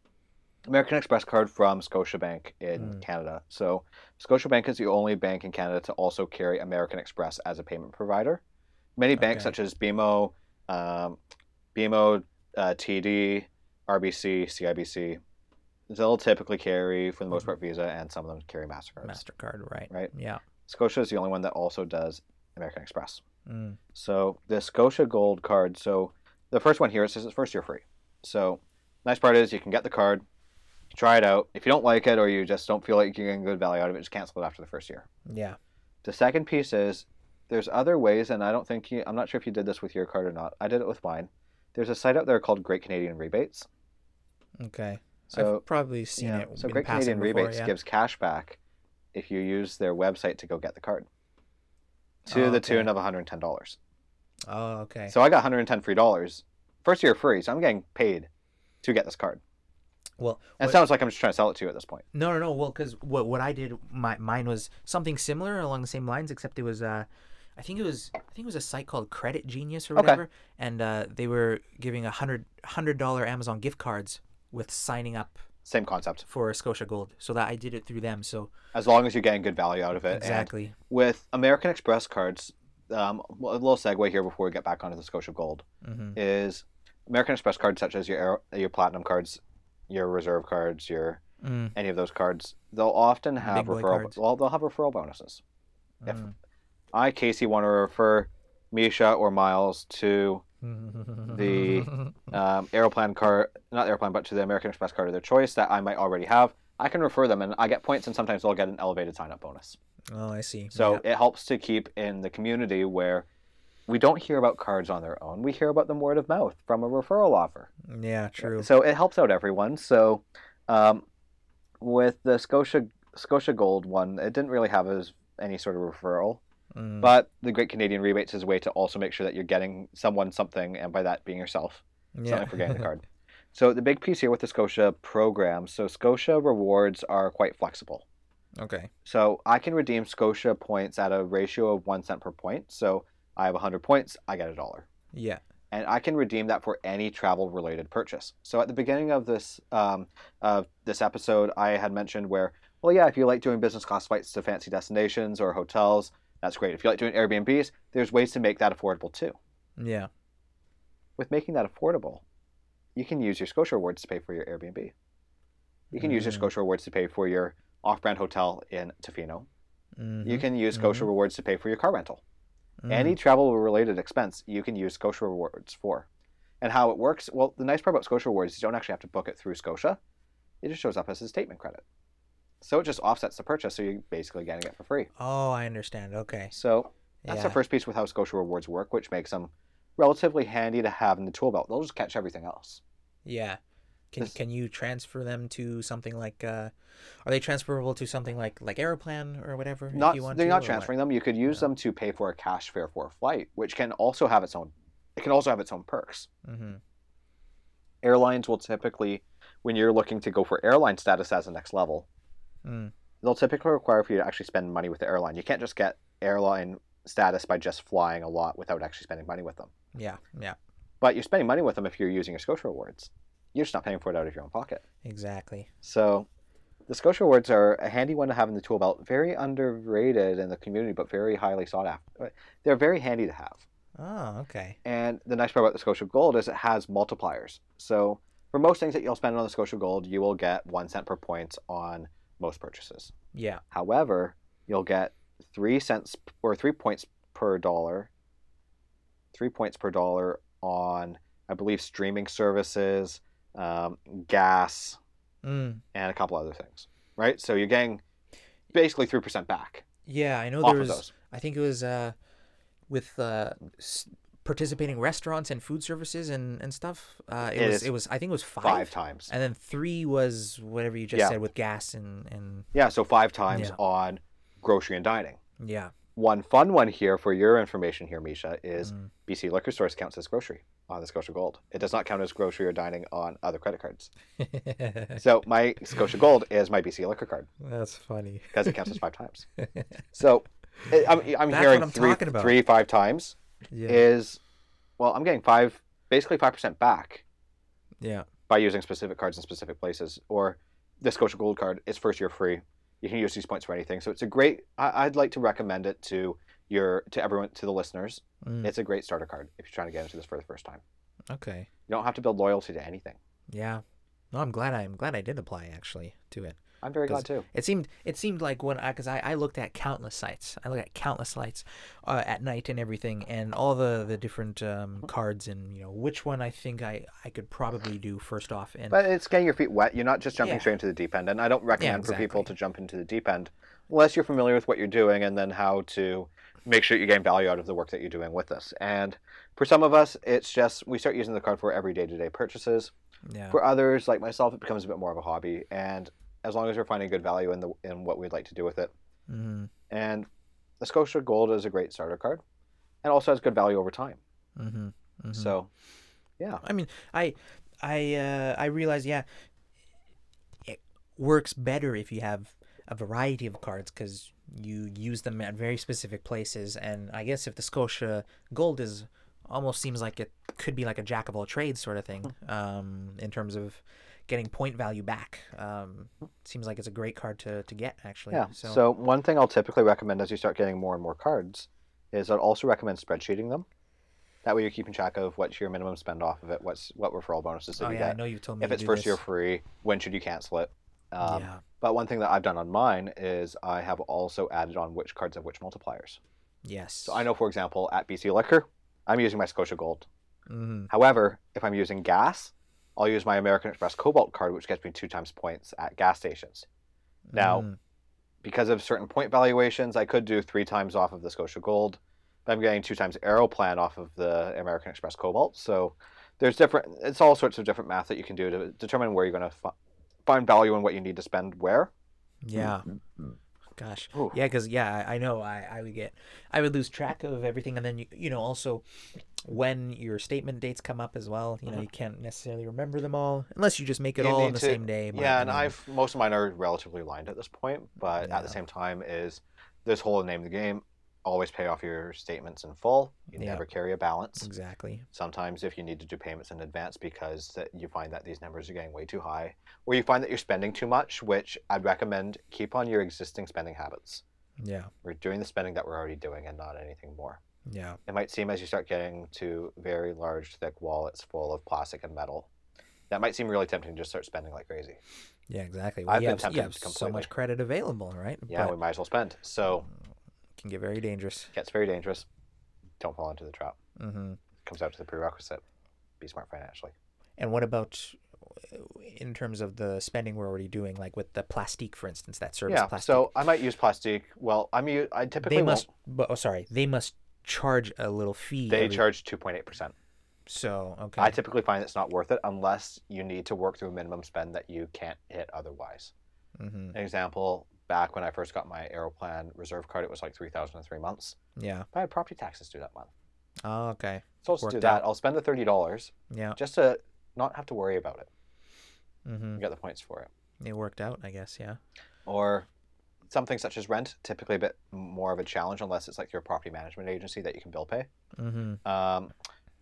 American Express card from Scotiabank in Mm. Canada. So Scotiabank is the only bank in Canada to also carry American Express as a payment provider. Many banks Okay. such as BMO, um, BMO, uh, TD, RBC, CIBC, they'll typically carry for the most Mhm. part Visa, and some of them carry Mastercard. Mastercard, right? Right. Yeah. Scotia is the only one that also does American Express. Mm. So the Scotia Gold card. So the first one here it says it's first year free. So nice part is you can get the card, try it out. If you don't like it or you just don't feel like you're getting good value out of it, just cancel it after the first year. Yeah. The second piece is there's other ways, and I don't think you. I'm not sure if you did this with your card or not. I did it with mine. There's a site out there called Great Canadian Rebates. Okay. So I've probably seen yeah, it. so Great Canadian before, Rebates yeah. gives cash back if you use their website to go get the card. To Oh, the okay. tune of $110. Oh, okay. So I got 110 free dollars. First year free, so I'm getting paid to get this card. Well, And what- it sounds like I'm just trying to sell it to you at this point. No, no, no. Well, because what what I did, my mine was something similar along the same lines, except it was uh, I think it was I think it was a site called Credit Genius or Okay. whatever, and uh, they were giving a hundred hundred dollar Amazon gift cards with signing up Same concept. for Scotia Gold. So that I did it through them. So As long as you're getting good value out of it. And exactly. with American Express cards, um, well, a little segue here before we get back onto the Scotia Gold hmm is American Express cards such as your your Platinum cards, your Reserve cards, your Mm, any of those cards, they'll often have boy referral. Well, they'll have referral bonuses. If mm. I Casey want to refer Misha or Miles to The- (laughs) um, Aeroplan card, not Aeroplan, but to the American Express card of their choice that I might already have. I can refer them, and I get points, and sometimes they'll get an elevated sign-up bonus. oh, I see. So yeah. it helps to keep in the community where we don't hear about cards on their own. We hear about them word of mouth from a referral offer. yeah, true. So it helps out everyone. So um, with the Scotia Scotia Gold one, it didn't really have as any sort of referral. Mm, But the Great Canadian Rebates is a way to also make sure that you're getting someone something, and by that being yourself, yeah. something for getting the card. So the big piece here with the Scotia program, so Scotia rewards are quite flexible. okay. So I can redeem Scotia points at a ratio of one cent per point. So I have 100 points, I get a dollar. Yeah. And I can redeem that for any travel related purchase. So at the beginning of this um, of this episode, I had mentioned where, well, yeah, if you like doing business class flights to fancy destinations or hotels, that's great. If you like doing Airbnbs, there's ways to make that affordable too. Yeah. With making that affordable, you can use your Scotia rewards to pay for your Airbnb. You can use your Mm. Scotia rewards to pay for your off-brand hotel in Tofino. You Mhm, can use Scotia mhm. rewards to pay for your car rental. Mhm. Any travel related expense you can use Scotia rewards for. And how it works, well, the nice part about Scotia rewards is you don't actually have to book it through Scotia. It just shows up as a statement credit. So it just offsets the purchase, so you're basically getting it for free. Oh, I understand. Okay. So that's yeah. the first piece with how Scotia rewards work, which makes them relatively handy to have in the tool belt. They'll just catch everything else. Yeah. Can can you transfer them to something like uh are they transferable to something like like Aeroplan or whatever if Not you want they're to, not or what? transferring them. You could use No. them to pay for a cash fare for a flight, which can also have its own. It can also have its own perks. Mhm. Airlines will typically, when you're looking to go for airline status as the next level, Mm. they'll typically require for you to actually spend money with the airline. You can't just get airline status by just flying a lot without actually spending money with them. Yeah, yeah. But you're spending money with them if you're using your Scotia rewards. You're just not paying for it out of your own pocket. Exactly. So the Scotia rewards are a handy one to have in the tool belt. Very underrated in the community, but very highly sought after. They're very handy to have. Oh, okay. And the nice part about the Scotia Gold is it has multipliers. So for most things that you'll spend on the Scotia Gold, you will get one cent per point on most purchases. Yeah. However, you'll get three cents or three points per dollar, three points per dollar on, I believe, streaming services, um, gas, Mm. and a couple other things. Right? So you're getting basically three percent back Yeah, I know there was. I think it was uh with uh s- participating restaurants and food services and and stuff. Uh it, It was it was I think it was 5. Five times. And then 3 was whatever you just Yeah. said with gas and and Yeah, so five times Yeah. on grocery and dining. yeah. One fun one here for your information here, Misha, is Mm. BC Liquor Stores counts as grocery on the Scotia Gold. It does not count as grocery or dining on other credit cards. (laughs) So my Scotia Gold is my BC Liquor card That's funny. (laughs) because it counts as five times. (laughs) So it- I'm, I'm That's hearing I'm three, three, five times yeah. is, well, I'm getting five, basically 5% back yeah. by using specific cards in specific places. Or the Scotia Gold card is first year free. You can use these points for anything. So it's a great. I, I'd like to recommend it to your to everyone to the listeners. Mm. It's a great starter card if you're trying to get into this for the first time. Okay. You don't have to build loyalty to anything. Yeah. No, I'm glad I, I'm glad I did apply actually to it. I'm very glad too. It seemed it seemed like when I because I, I looked at countless sites. I looked at countless sites uh, at night and everything, and all the the different um, cards and you know which one I think I I could probably do first off. And But it's getting your feet wet. You're not just jumping Yeah. straight into the deep end. And I don't recommend for people to jump into the deep end unless you're familiar with what you're doing and then how to make sure you gain value out of the work that you're doing with this. And for some of us, it's just we start using the card for every day to day purchases. yeah, For others, like myself, it becomes a bit more of a hobby. And as long as we're finding good value in the in what we'd like to do with it, hmm and the Scotia Gold is a great starter card, and also has good value over time. hmm hmm So, yeah, I mean, I, I, uh, I realize, yeah, it works better if you have a variety of cards because you use them at very specific places. And I guess if the Scotia Gold is almost seems like it could be like a jack of all trades sort of thing, um, in terms of getting point value back. Um, seems like it's a great card to, to get actually. yeah. So, So. one thing I'll typically recommend as you start getting more and more cards is I'd also recommend spreadsheeting them. That way, you're keeping track of what's your minimum spend off of it. What's what referral bonuses did oh you yeah, I know you've told me If it's first year free, when should you cancel it? Um, yeah. But one thing that I've done on mine is I have also added on which cards have which multipliers. Yes. So I know, for example, at BC Liquor, I'm using my Scotia Gold. Mm-hmm. However, if I'm using gas, I'll use my American Express Cobalt card, which gets me two times points at gas stations. Now, Mm. because of certain point valuations, I could do three times off of the Scotia Gold, but I'm getting two times Aeroplan off of the American Express Cobalt. So there's different, it's all sorts of different math that you can do to determine where you're going to find value in what you need to spend where. Yeah. Mm-hmm. Gosh. Ooh. Yeah, because yeah, I, I know I, I would get I would lose track of everything, and then you you know also when your statement dates come up as well, you know mm-hmm. you can't necessarily remember them all unless you just make it You all on the to- same day. but, Yeah, you and know, I've most of mine are relatively aligned at this point, but at the same time is this whole name of the game. Always pay off your statements in full. You Yeah. never carry a balance. exactly. Sometimes if you need to do payments in advance because that you find that these numbers are getting way too high, or you find that you're spending too much, which I'd recommend keep on your existing spending habits. Yeah. We're doing the spending that we're already doing and not anything more. Yeah. It might seem as you start getting to very large, thick wallets full of plastic and metal, that might seem really tempting to just start spending like crazy. Yeah. Exactly. I've you been have, tempted you have so much credit available, right? Yeah, But we might as well spend. So it can get very dangerous. gets very dangerous. Don't fall into the trap. Mm-hmm. comes out to the prerequisite. Be smart financially. And what about in terms of the spending we're already doing, like with the Plastiq, for instance, that service yeah. Plastiq? So I might use Plastiq. Well, I'm I typically they must. But, oh, sorry, they must charge a little fee. They every- charge two point eight percent. So okay. I typically find it's not worth it unless you need to work through a minimum spend that you can't hit otherwise. hmm An example: back when I first got my Aeroplan Reserve card, it was like three thousand in three months. Yeah. But I had property taxes due that month, Oh, okay. so I'll just do that. out. I'll spend the thirty dollars Yeah. just to not have to worry about it. hmm You get the points for it. It worked out, I guess. Yeah. or something such as rent, typically a bit more of a challenge unless it's like your property management agency that you can bill pay. hmm Um,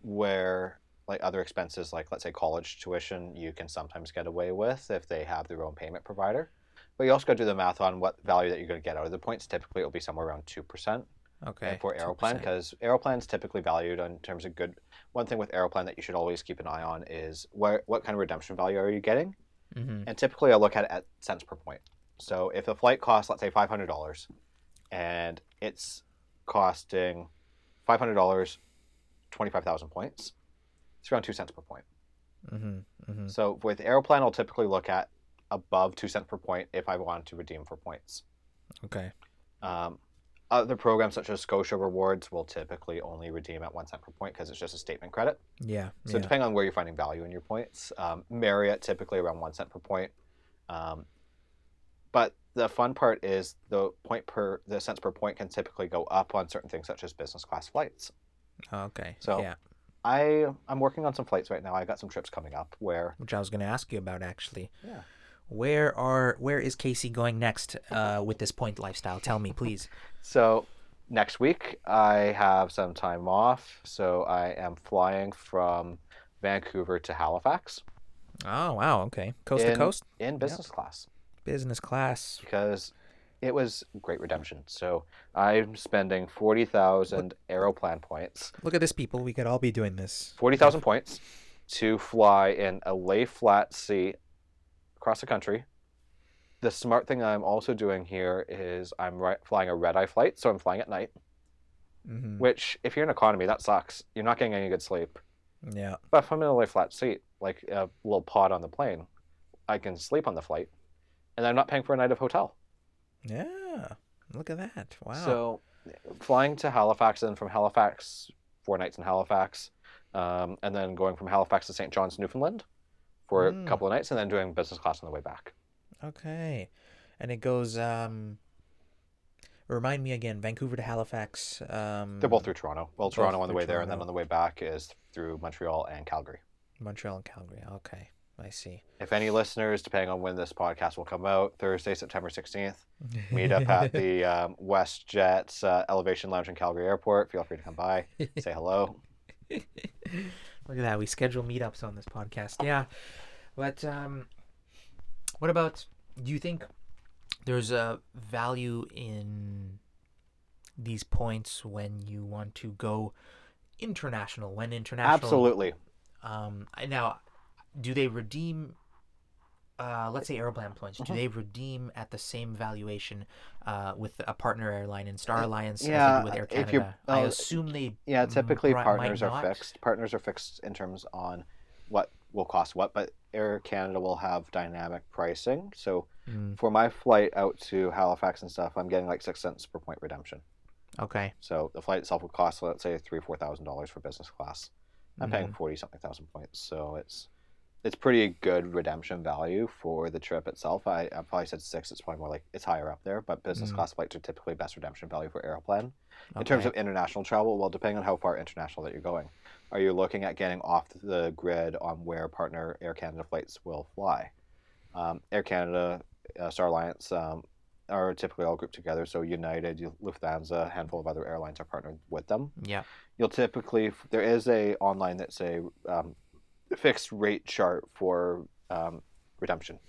where like other expenses, like let's say college tuition, you can sometimes get away with if they have their own payment provider. But you also got to do the math on what value that you're going to get out of the points. Typically, it'll be somewhere around two percent Okay. for Aeroplan 2%. because Aeroplan's typically valued in terms of good. One thing with Aeroplan that you should always keep an eye on is what what kind of redemption value are you getting? Mhm. And typically, I look at it at cents per point. So if the flight costs, let's say, five hundred dollars, and it's costing five hundred dollars, twenty five thousand points, it's around two cents per point. Mhm. Mhm. So with Aeroplan, I'll typically look at above two cents per point if I want to redeem for points. Okay. Um, other programs such as Scotia Rewards will typically only redeem at one cent per point because it's just a statement credit. Yeah. So yeah. depending on where you're finding value in your points, um, Marriott typically around one cent per point. Um, but the fun part is the point per the cents per point can typically go up on certain things such as business class flights. okay. So- yeah, I I'm working on some flights right now. I got some trips coming up where which I was going to ask you about actually. Yeah. Where are where is Casey going next uh, with this point lifestyle? Tell me, please. so next week I have some time off. So I am flying from Vancouver to Halifax Oh wow. Okay. Coast to coast, in business class. business class. because it was great redemption. So I'm spending forty thousand Aeroplan points, Look at this, people. We could all be doing this. forty thousand points, to fly in a lay flat seat across the country. The smart thing I'm also doing here is I'm ri- flying a red eye flight, so I'm flying at night. hmm Which, if you're in economy, that sucks. You're not getting any good sleep. Yeah. But if I'm in a flat seat, like a little pod on the plane, I can sleep on the flight, and I'm not paying for a night of hotel. Yeah. Look at that. Wow. So, flying to Halifax and from Halifax, four nights in Halifax, um, and then going from Halifax to St. John's, Newfoundland, for Mm. a couple of nights, and then doing business class on the way back. Okay. And it goes um remind me again, Vancouver to Halifax. Um They're both through Toronto. Well, Toronto on the way there, and then on the way back is through Montreal and Calgary. Montreal and Calgary. Okay. I see. If any listeners, depending on when this podcast will come out, Thursday, September 16th, (laughs) meet up at the um, WestJet uh, Elevation Lounge in Calgary Airport. Feel free to come by, say hello. (laughs) Look at that. We schedule meetups on this podcast. Yeah. But um what about do you think there's a value in these points when you want to go international when international Absolutely. um now do they redeem uh, let's say Aeroplan points, Mm-hmm. do they redeem at the same valuation uh, with a partner airline in Star Alliance Uh, yeah, they do with Air Canada? you're- I uh, assume they. Yeah, typically might partners are not. fixed. Partners are fixed in terms on what will cost what, but Air Canada will have dynamic pricing. So Mm, for my flight out to Halifax and stuff, I'm getting like six cents per point redemption. okay. So the flight itself would cost, let's say, three or four thousand dollars for business class. I'm paying Mhm. forty something thousand points, so it's it's pretty good redemption value for the trip itself. I, I probably said six. It's probably more like it's higher up there, but business Mhm. class flights are typically best redemption value for Aeroplan. In terms of international travel, well, depending on how far international that you're going, are you looking at getting off the grid on where partner Air Canada flights will fly? Um, Air Canada, uh, Star Alliance um, are typically all grouped together. So United, Lufthansa, a handful of other airlines are partnered with them. Yeah. You'll typically there is a online that's a um, fixed rate chart for um, redemption.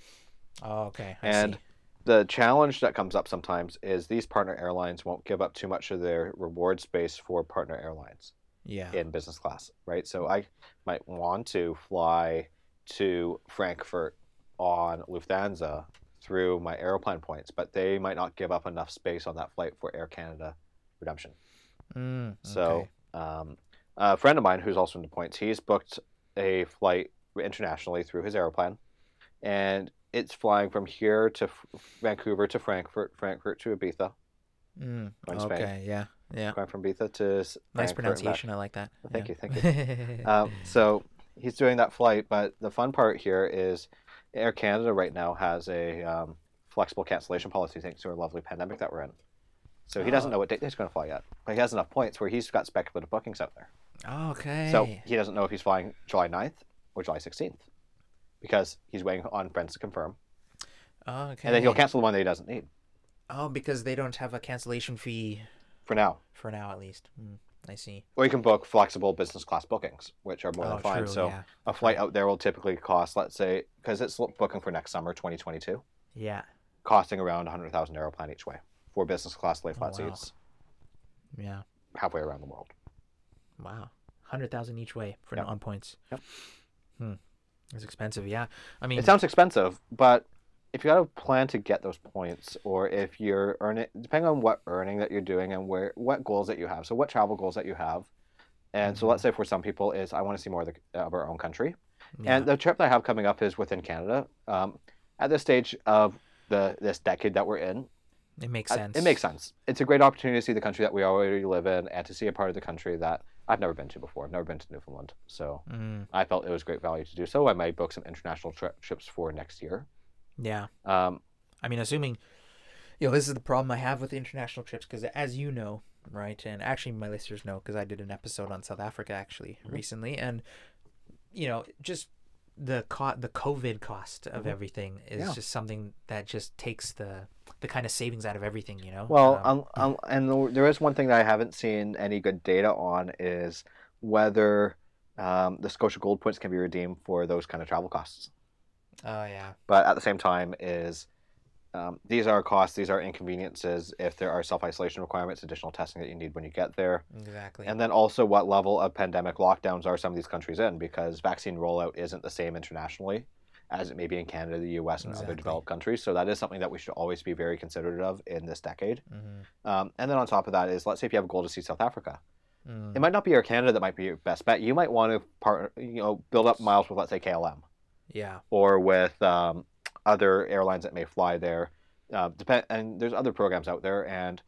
Oh, okay. I And see. the challenge that comes up sometimes is these partner airlines won't give up too much of their reward space for partner airlines Yeah. in business class, right? So I might want to fly to Frankfurt on Lufthansa through my Aeroplan points, but they might not give up enough space on that flight for Air Canada redemption. Mm, So um, a friend of mine who's also into points, he's booked a flight internationally through his Aeroplan, and it's flying from here to F- Vancouver to Frankfurt, Frankfurt to Ibiza, Mm, okay. Yeah. Yeah. going from Ibiza to Nice Frankfurt pronunciation. I like that. Thank yeah. you, thank you. (laughs) Um, so he's doing that flight, but the fun part here is Air Canada right now has a um, flexible cancellation policy thanks to our lovely pandemic that we're in. So he doesn't Oh. know what date he's going to fly yet, but he has enough points where he's got speculative bookings out there. Okay. So he doesn't know if he's flying July 9th or July 16th because he's waiting on friends to confirm. Oh okay. And then he'll cancel the one that he doesn't need Oh, because they don't have a cancellation fee for now. for now, at least. Mm, I see. Or you can book flexible business class bookings, which are more oh, than fine. true. so yeah. a flight out there will typically cost, let's say, because it's booking for next summer, 2022, Yeah. costing around 100,000 Aeroplan each way for business class lay flat Oh, wow. seats Yeah. halfway around the world. Wow. Hundred thousand each way for Yep. on points. Yep. Hmm. It's expensive. Yeah. I mean. It sounds expensive, but if you got a plan to get those points, or if you're earning, depending on what earning that you're doing and where what goals that you have, so what travel goals that you have, and so Mhm. let's say for some people is I want to see more of, the, of our own country, yeah. and the trip that I have coming up is within Canada. Um, at this stage of the this decade that we're in, it makes sense. it makes sense. It's a great opportunity to see the country that we already live in, and to see a part of the country that I've never been to before. I've never been to Newfoundland, so Mm, I felt it was great value to do so. I might book some international tri- trips for next year. yeah. Um, I mean, assuming, you know, this is the problem I have with international trips because, as you know, right, and actually my listeners know because I did an episode on South Africa actually Mm-hmm. recently, and you know, just the co- the COVID cost of Mhm. everything is Yeah. just something that just takes the the kind of savings out of everything, you know. Well, Um, um, um, and there is one thing that I haven't seen any good data on is whether um, the Scotia Gold points can be redeemed for those kind of travel costs. oh yeah, But at the same time, is um, these are costs, these are inconveniences if there are self isolation requirements, additional testing that you need when you get there, exactly. and then also what level of pandemic lockdowns are some of these countries in because vaccine rollout isn't the same internationally as it may be in Canada, the U.S., and Exactly. other developed countries. So that is something that we should always be very considerate of in this decade. Mhm. Um, and then on top of that is, let's say if you have a goal to see South Africa, Mm, it might not be Air Canada that might be your best bet. You might want to partner, you know, build up miles with, let's say, KLM yeah, or with um, other airlines that may fly there. Uh, depend, and there's other programs out there, and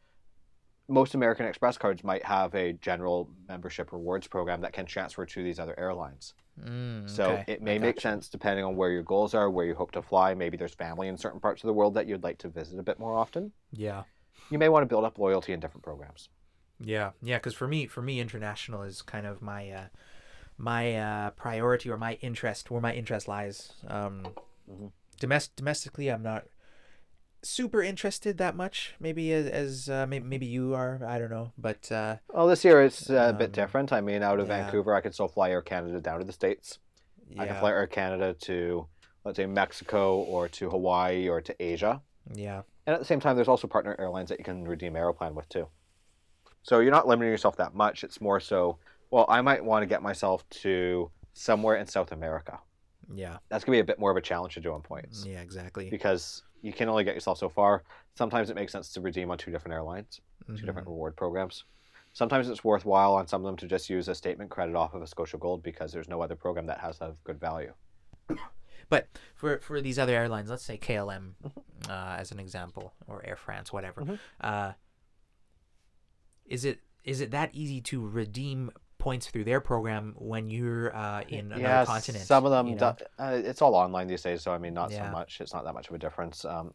most American Express cards might have a general membership rewards program that can transfer to these other airlines. mm, So okay, it may make gotcha. sense depending on where your goals are, where you hope to fly. Maybe there's family in certain parts of the world that you'd like to visit a bit more often. Yeah. You may want to build up loyalty in different programs. Yeah, yeah, because for me, for me, international is kind of my uh, my uh, priority or my interest, where my interest lies. Um, Mhm. Domest- domestically, I'm not super interested that much. Maybe as, as uh, maybe, maybe you are. I don't know, but uh, Well, this year it's a Um, bit different. I mean, out of yeah. Vancouver, I can still fly Air Canada down to the States. Yeah. I can fly Air Canada to, let's say, Mexico or to Hawaii or to Asia. yeah, And at the same time, there's also partner airlines that you can redeem Aeroplan with too. So you're not limiting yourself that much. It's more so, well, I might want to get myself to somewhere in South America. Yeah. That's gonna be a bit more of a challenge to do on points Yeah. Exactly. because you can only get yourself so far. Sometimes it makes sense to redeem on two different airlines, two different reward programs. Sometimes it's worthwhile on some of them to just use a statement credit off of a Scotia Gold because there's no other program that has a good value. (coughs) But for for these other airlines, let's say KLM, Mm-hmm. uh, as an example, or Air France, whatever. Mhm. Uh, is it is it that easy to redeem points through their program when you're uh, in another yeah, continent? some of them. you know? do- uh, it's all online these days, so I mean, not Yeah. so much. It's not that much of a difference. Um,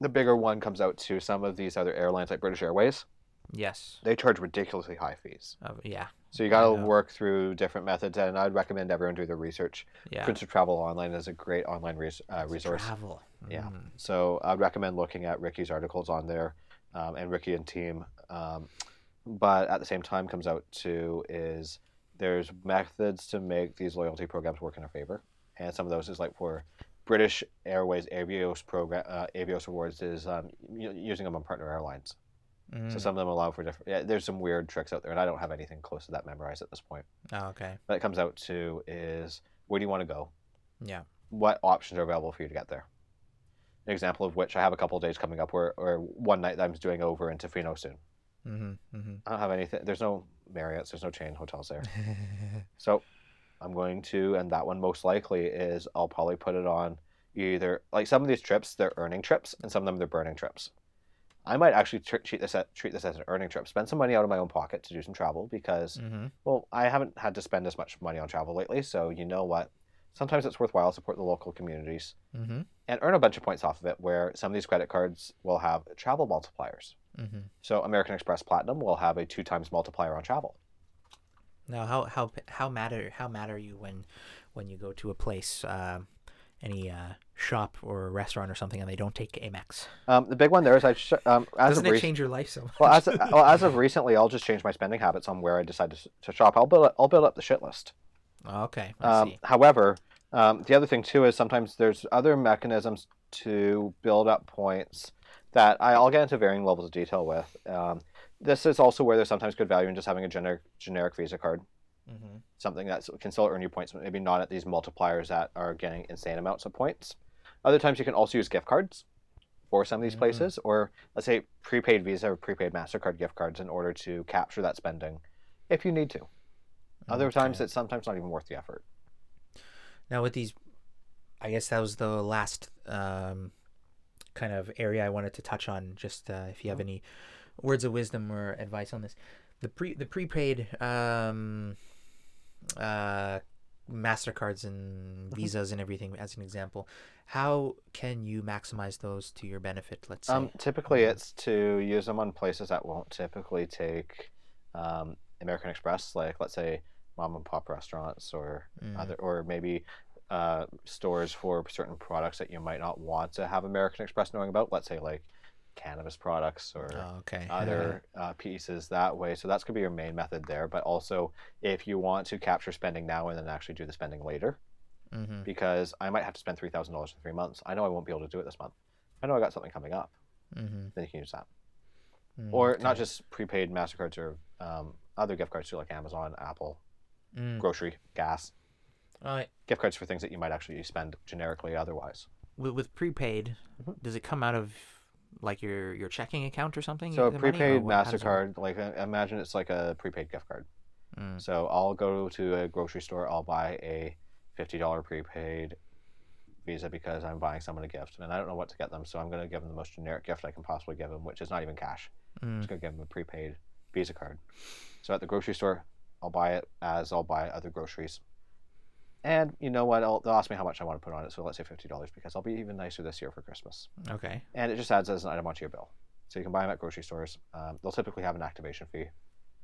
the bigger one comes out to some of these other airlines like British Airways. Yes. They charge ridiculously high fees. Uh, yeah. So you got to work through different methods, and I'd recommend everyone do their research. Yeah. Prince of Travel Online is a great online res- uh, resource. Travel. Yeah. Mm. So I'd recommend looking at Ricky's articles on there, um, and Ricky and team. Um, but at the same time, comes out to is there's methods to make these loyalty programs work in our favor, and some of those is like for British Airways Avios program, uh, Avios Rewards is um, using them on partner airlines. So Mm. some of them allow for different. Yeah, there's some weird tricks out there, and I don't have anything close to that memorized at this point. Oh, okay. But it comes out to is where do you want to go? Yeah. what options are available for you to get there. An example of which I have a couple of days coming up where, or one night that I'm doing over in Tofino soon. Mm-hmm. Mm-hmm. I don't have anything. There's no Marriott's. There's no chain hotels there. (laughs) So I'm going to, and that one most likely is I'll probably put it on either like some of these trips they're earning trips and some of them they're burning trips. I might actually tr- treat this at, treat this as an earning trip. Spend some money out of my own pocket to do some travel because mm-hmm. well, I haven't had to spend as much money on travel lately. So you know what? Sometimes it's worthwhile to support the local communities Mm-hmm. And earn a bunch of points off of it. Where some of these credit cards will have travel multipliers. Mm-hmm. So American Express Platinum will have a two times multiplier on travel. Now, how how how matter how mad are you when when you go to a place, um, any uh, shop or restaurant or something, and they don't take Amex? Um, the big one there is I sh- um, as Doesn't it rec- change your life so much? well as of, (laughs) well as of recently, I'll just change my spending habits on where I decide to, to shop. I'll build I'll build up the shit list. Okay, Um, see. however, um, the other thing too is sometimes there's other mechanisms to build up points that I, I'll get into varying levels of detail with. Um, this is also where there's sometimes good value in just having a generic generic Visa card, Mm-hmm. something that can still earn you points, but maybe not at these multipliers that are getting insane amounts of points. Other times you can also use gift cards for some of these Mm. places, or let's say prepaid Visa or prepaid Mastercard gift cards in order to capture that spending, if you need to. Other times it's sometimes not even worth the effort. Now with these, I guess that was the last um, kind of area I wanted to touch on. Just uh, if you have any words of wisdom or advice on this, the pre the prepaid um, uh, Mastercards and Visas and everything as an example, how can you maximize those to your benefit? Let's say. Um, typically, it's to use them on places that won't typically take um, American Express, like let's say mom and pop restaurants or Mm. other, or maybe uh, stores for certain products that you might not want to have American Express knowing about. Let's say like cannabis products or Oh, okay. (laughs) other uh, pieces that way. So that's gonna be your main method there. But also, if you want to capture spending now and then actually do the spending later, mm-hmm. because I might have to spend three thousand dollars in three months. I know I won't be able to do it this month. I know I got something coming up. Mm-hmm. Then you can use that, or not just prepaid Mastercards or um, other gift cards too, like Amazon, Apple, Mm. grocery, gas. Gift cards for things that you might actually spend generically otherwise. with, with prepaid, Mhm. does it come out of like your your checking account or something? So a the money, or prepaid what- how it? Mastercard, like imagine it's like a prepaid gift card. Mm. So I'll go to a grocery store. I'll buy a fifty dollar prepaid Visa because I'm buying someone a gift, and I don't know what to get them. So I'm going to give them the most generic gift I can possibly give them, which is not even cash. I'm Mm. just going to give them a prepaid Visa card. So at the grocery store, I'll buy it as I'll buy other groceries. And you know what? I'll, they'll ask me how much I want to put on it. So let's say fifty dollars because I'll be even nicer this year for Christmas. Okay. And it just adds as an item onto your bill. So you can buy them at grocery stores. Um, they'll typically have an activation fee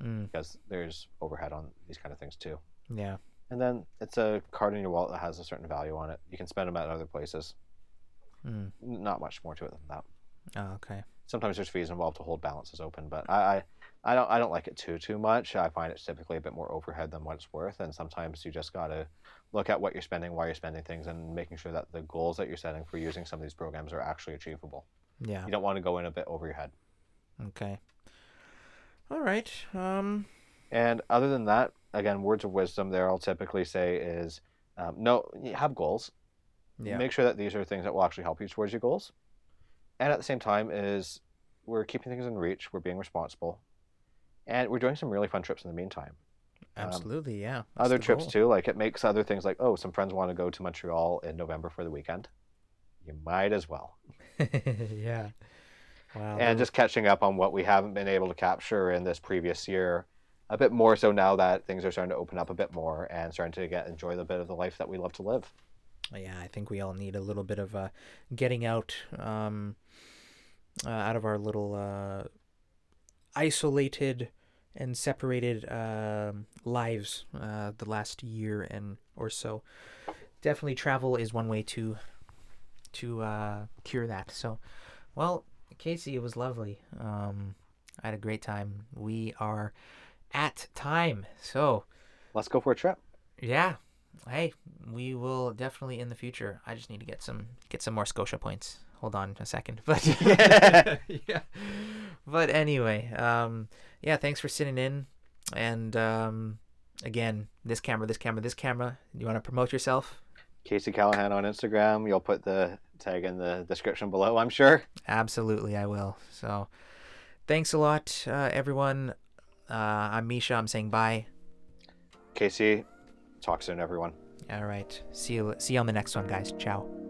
Mm. because there's overhead on these kind of things too. Yeah. And then it's a card in your wallet that has a certain value on it. You can spend them at other places. Mm. Not much more to it than that. Oh, okay. Sometimes there's fees involved to hold balances open, but I, I, I don't I don't like it too too much. I find it's typically a bit more overhead than what it's worth, and sometimes you just gotta look at what you're spending, why you're spending things, and making sure that the goals that you're setting for using some of these programs are actually achievable. Yeah. You don't want to go in a bit over your head. Okay. All right. Um. And other than that, again, words of wisdom there I'll typically say is Um, no, have goals. Yeah. Make sure that these are things that will actually help you towards your goals. And at the same time, is we're keeping things in reach. We're being responsible, and we're doing some really fun trips in the meantime. um, Absolutely. yeah. that's other trips goal. too. Like it makes other things like oh, some friends want to go to Montreal in November for the weekend. You might as well. (laughs) yeah. Wow. and just catching up on what we haven't been able to capture in this previous year a bit more so now that things are starting to open up a bit more and starting to get enjoy the bit of the life that we love to live yeah, I think we all need a little bit of uh, getting out, um, uh, out of our little uh, isolated and separated um, lives uh, the last year and or so. Definitely, travel is one way to to uh, cure that. So, well, Casey, it was lovely. Um, I had a great time. We are at time, so let's go for a trip yeah. Hey, we will definitely in the future. I just need to get some get some more Scotia points. Hold on a second. (laughs) But (laughs) (laughs) yeah. But anyway, um yeah, thanks for sitting in. And um again, this camera, this camera, this camera. You want to promote yourself? casey callaghan on instagram you'll put the tag in the description below i'm sure Absolutely, I will. So, thanks a lot, uh, everyone. Uh, I'm Misha. I'm saying bye. casey talk soon everyone All right. See you. See you on the next one, guys. Ciao.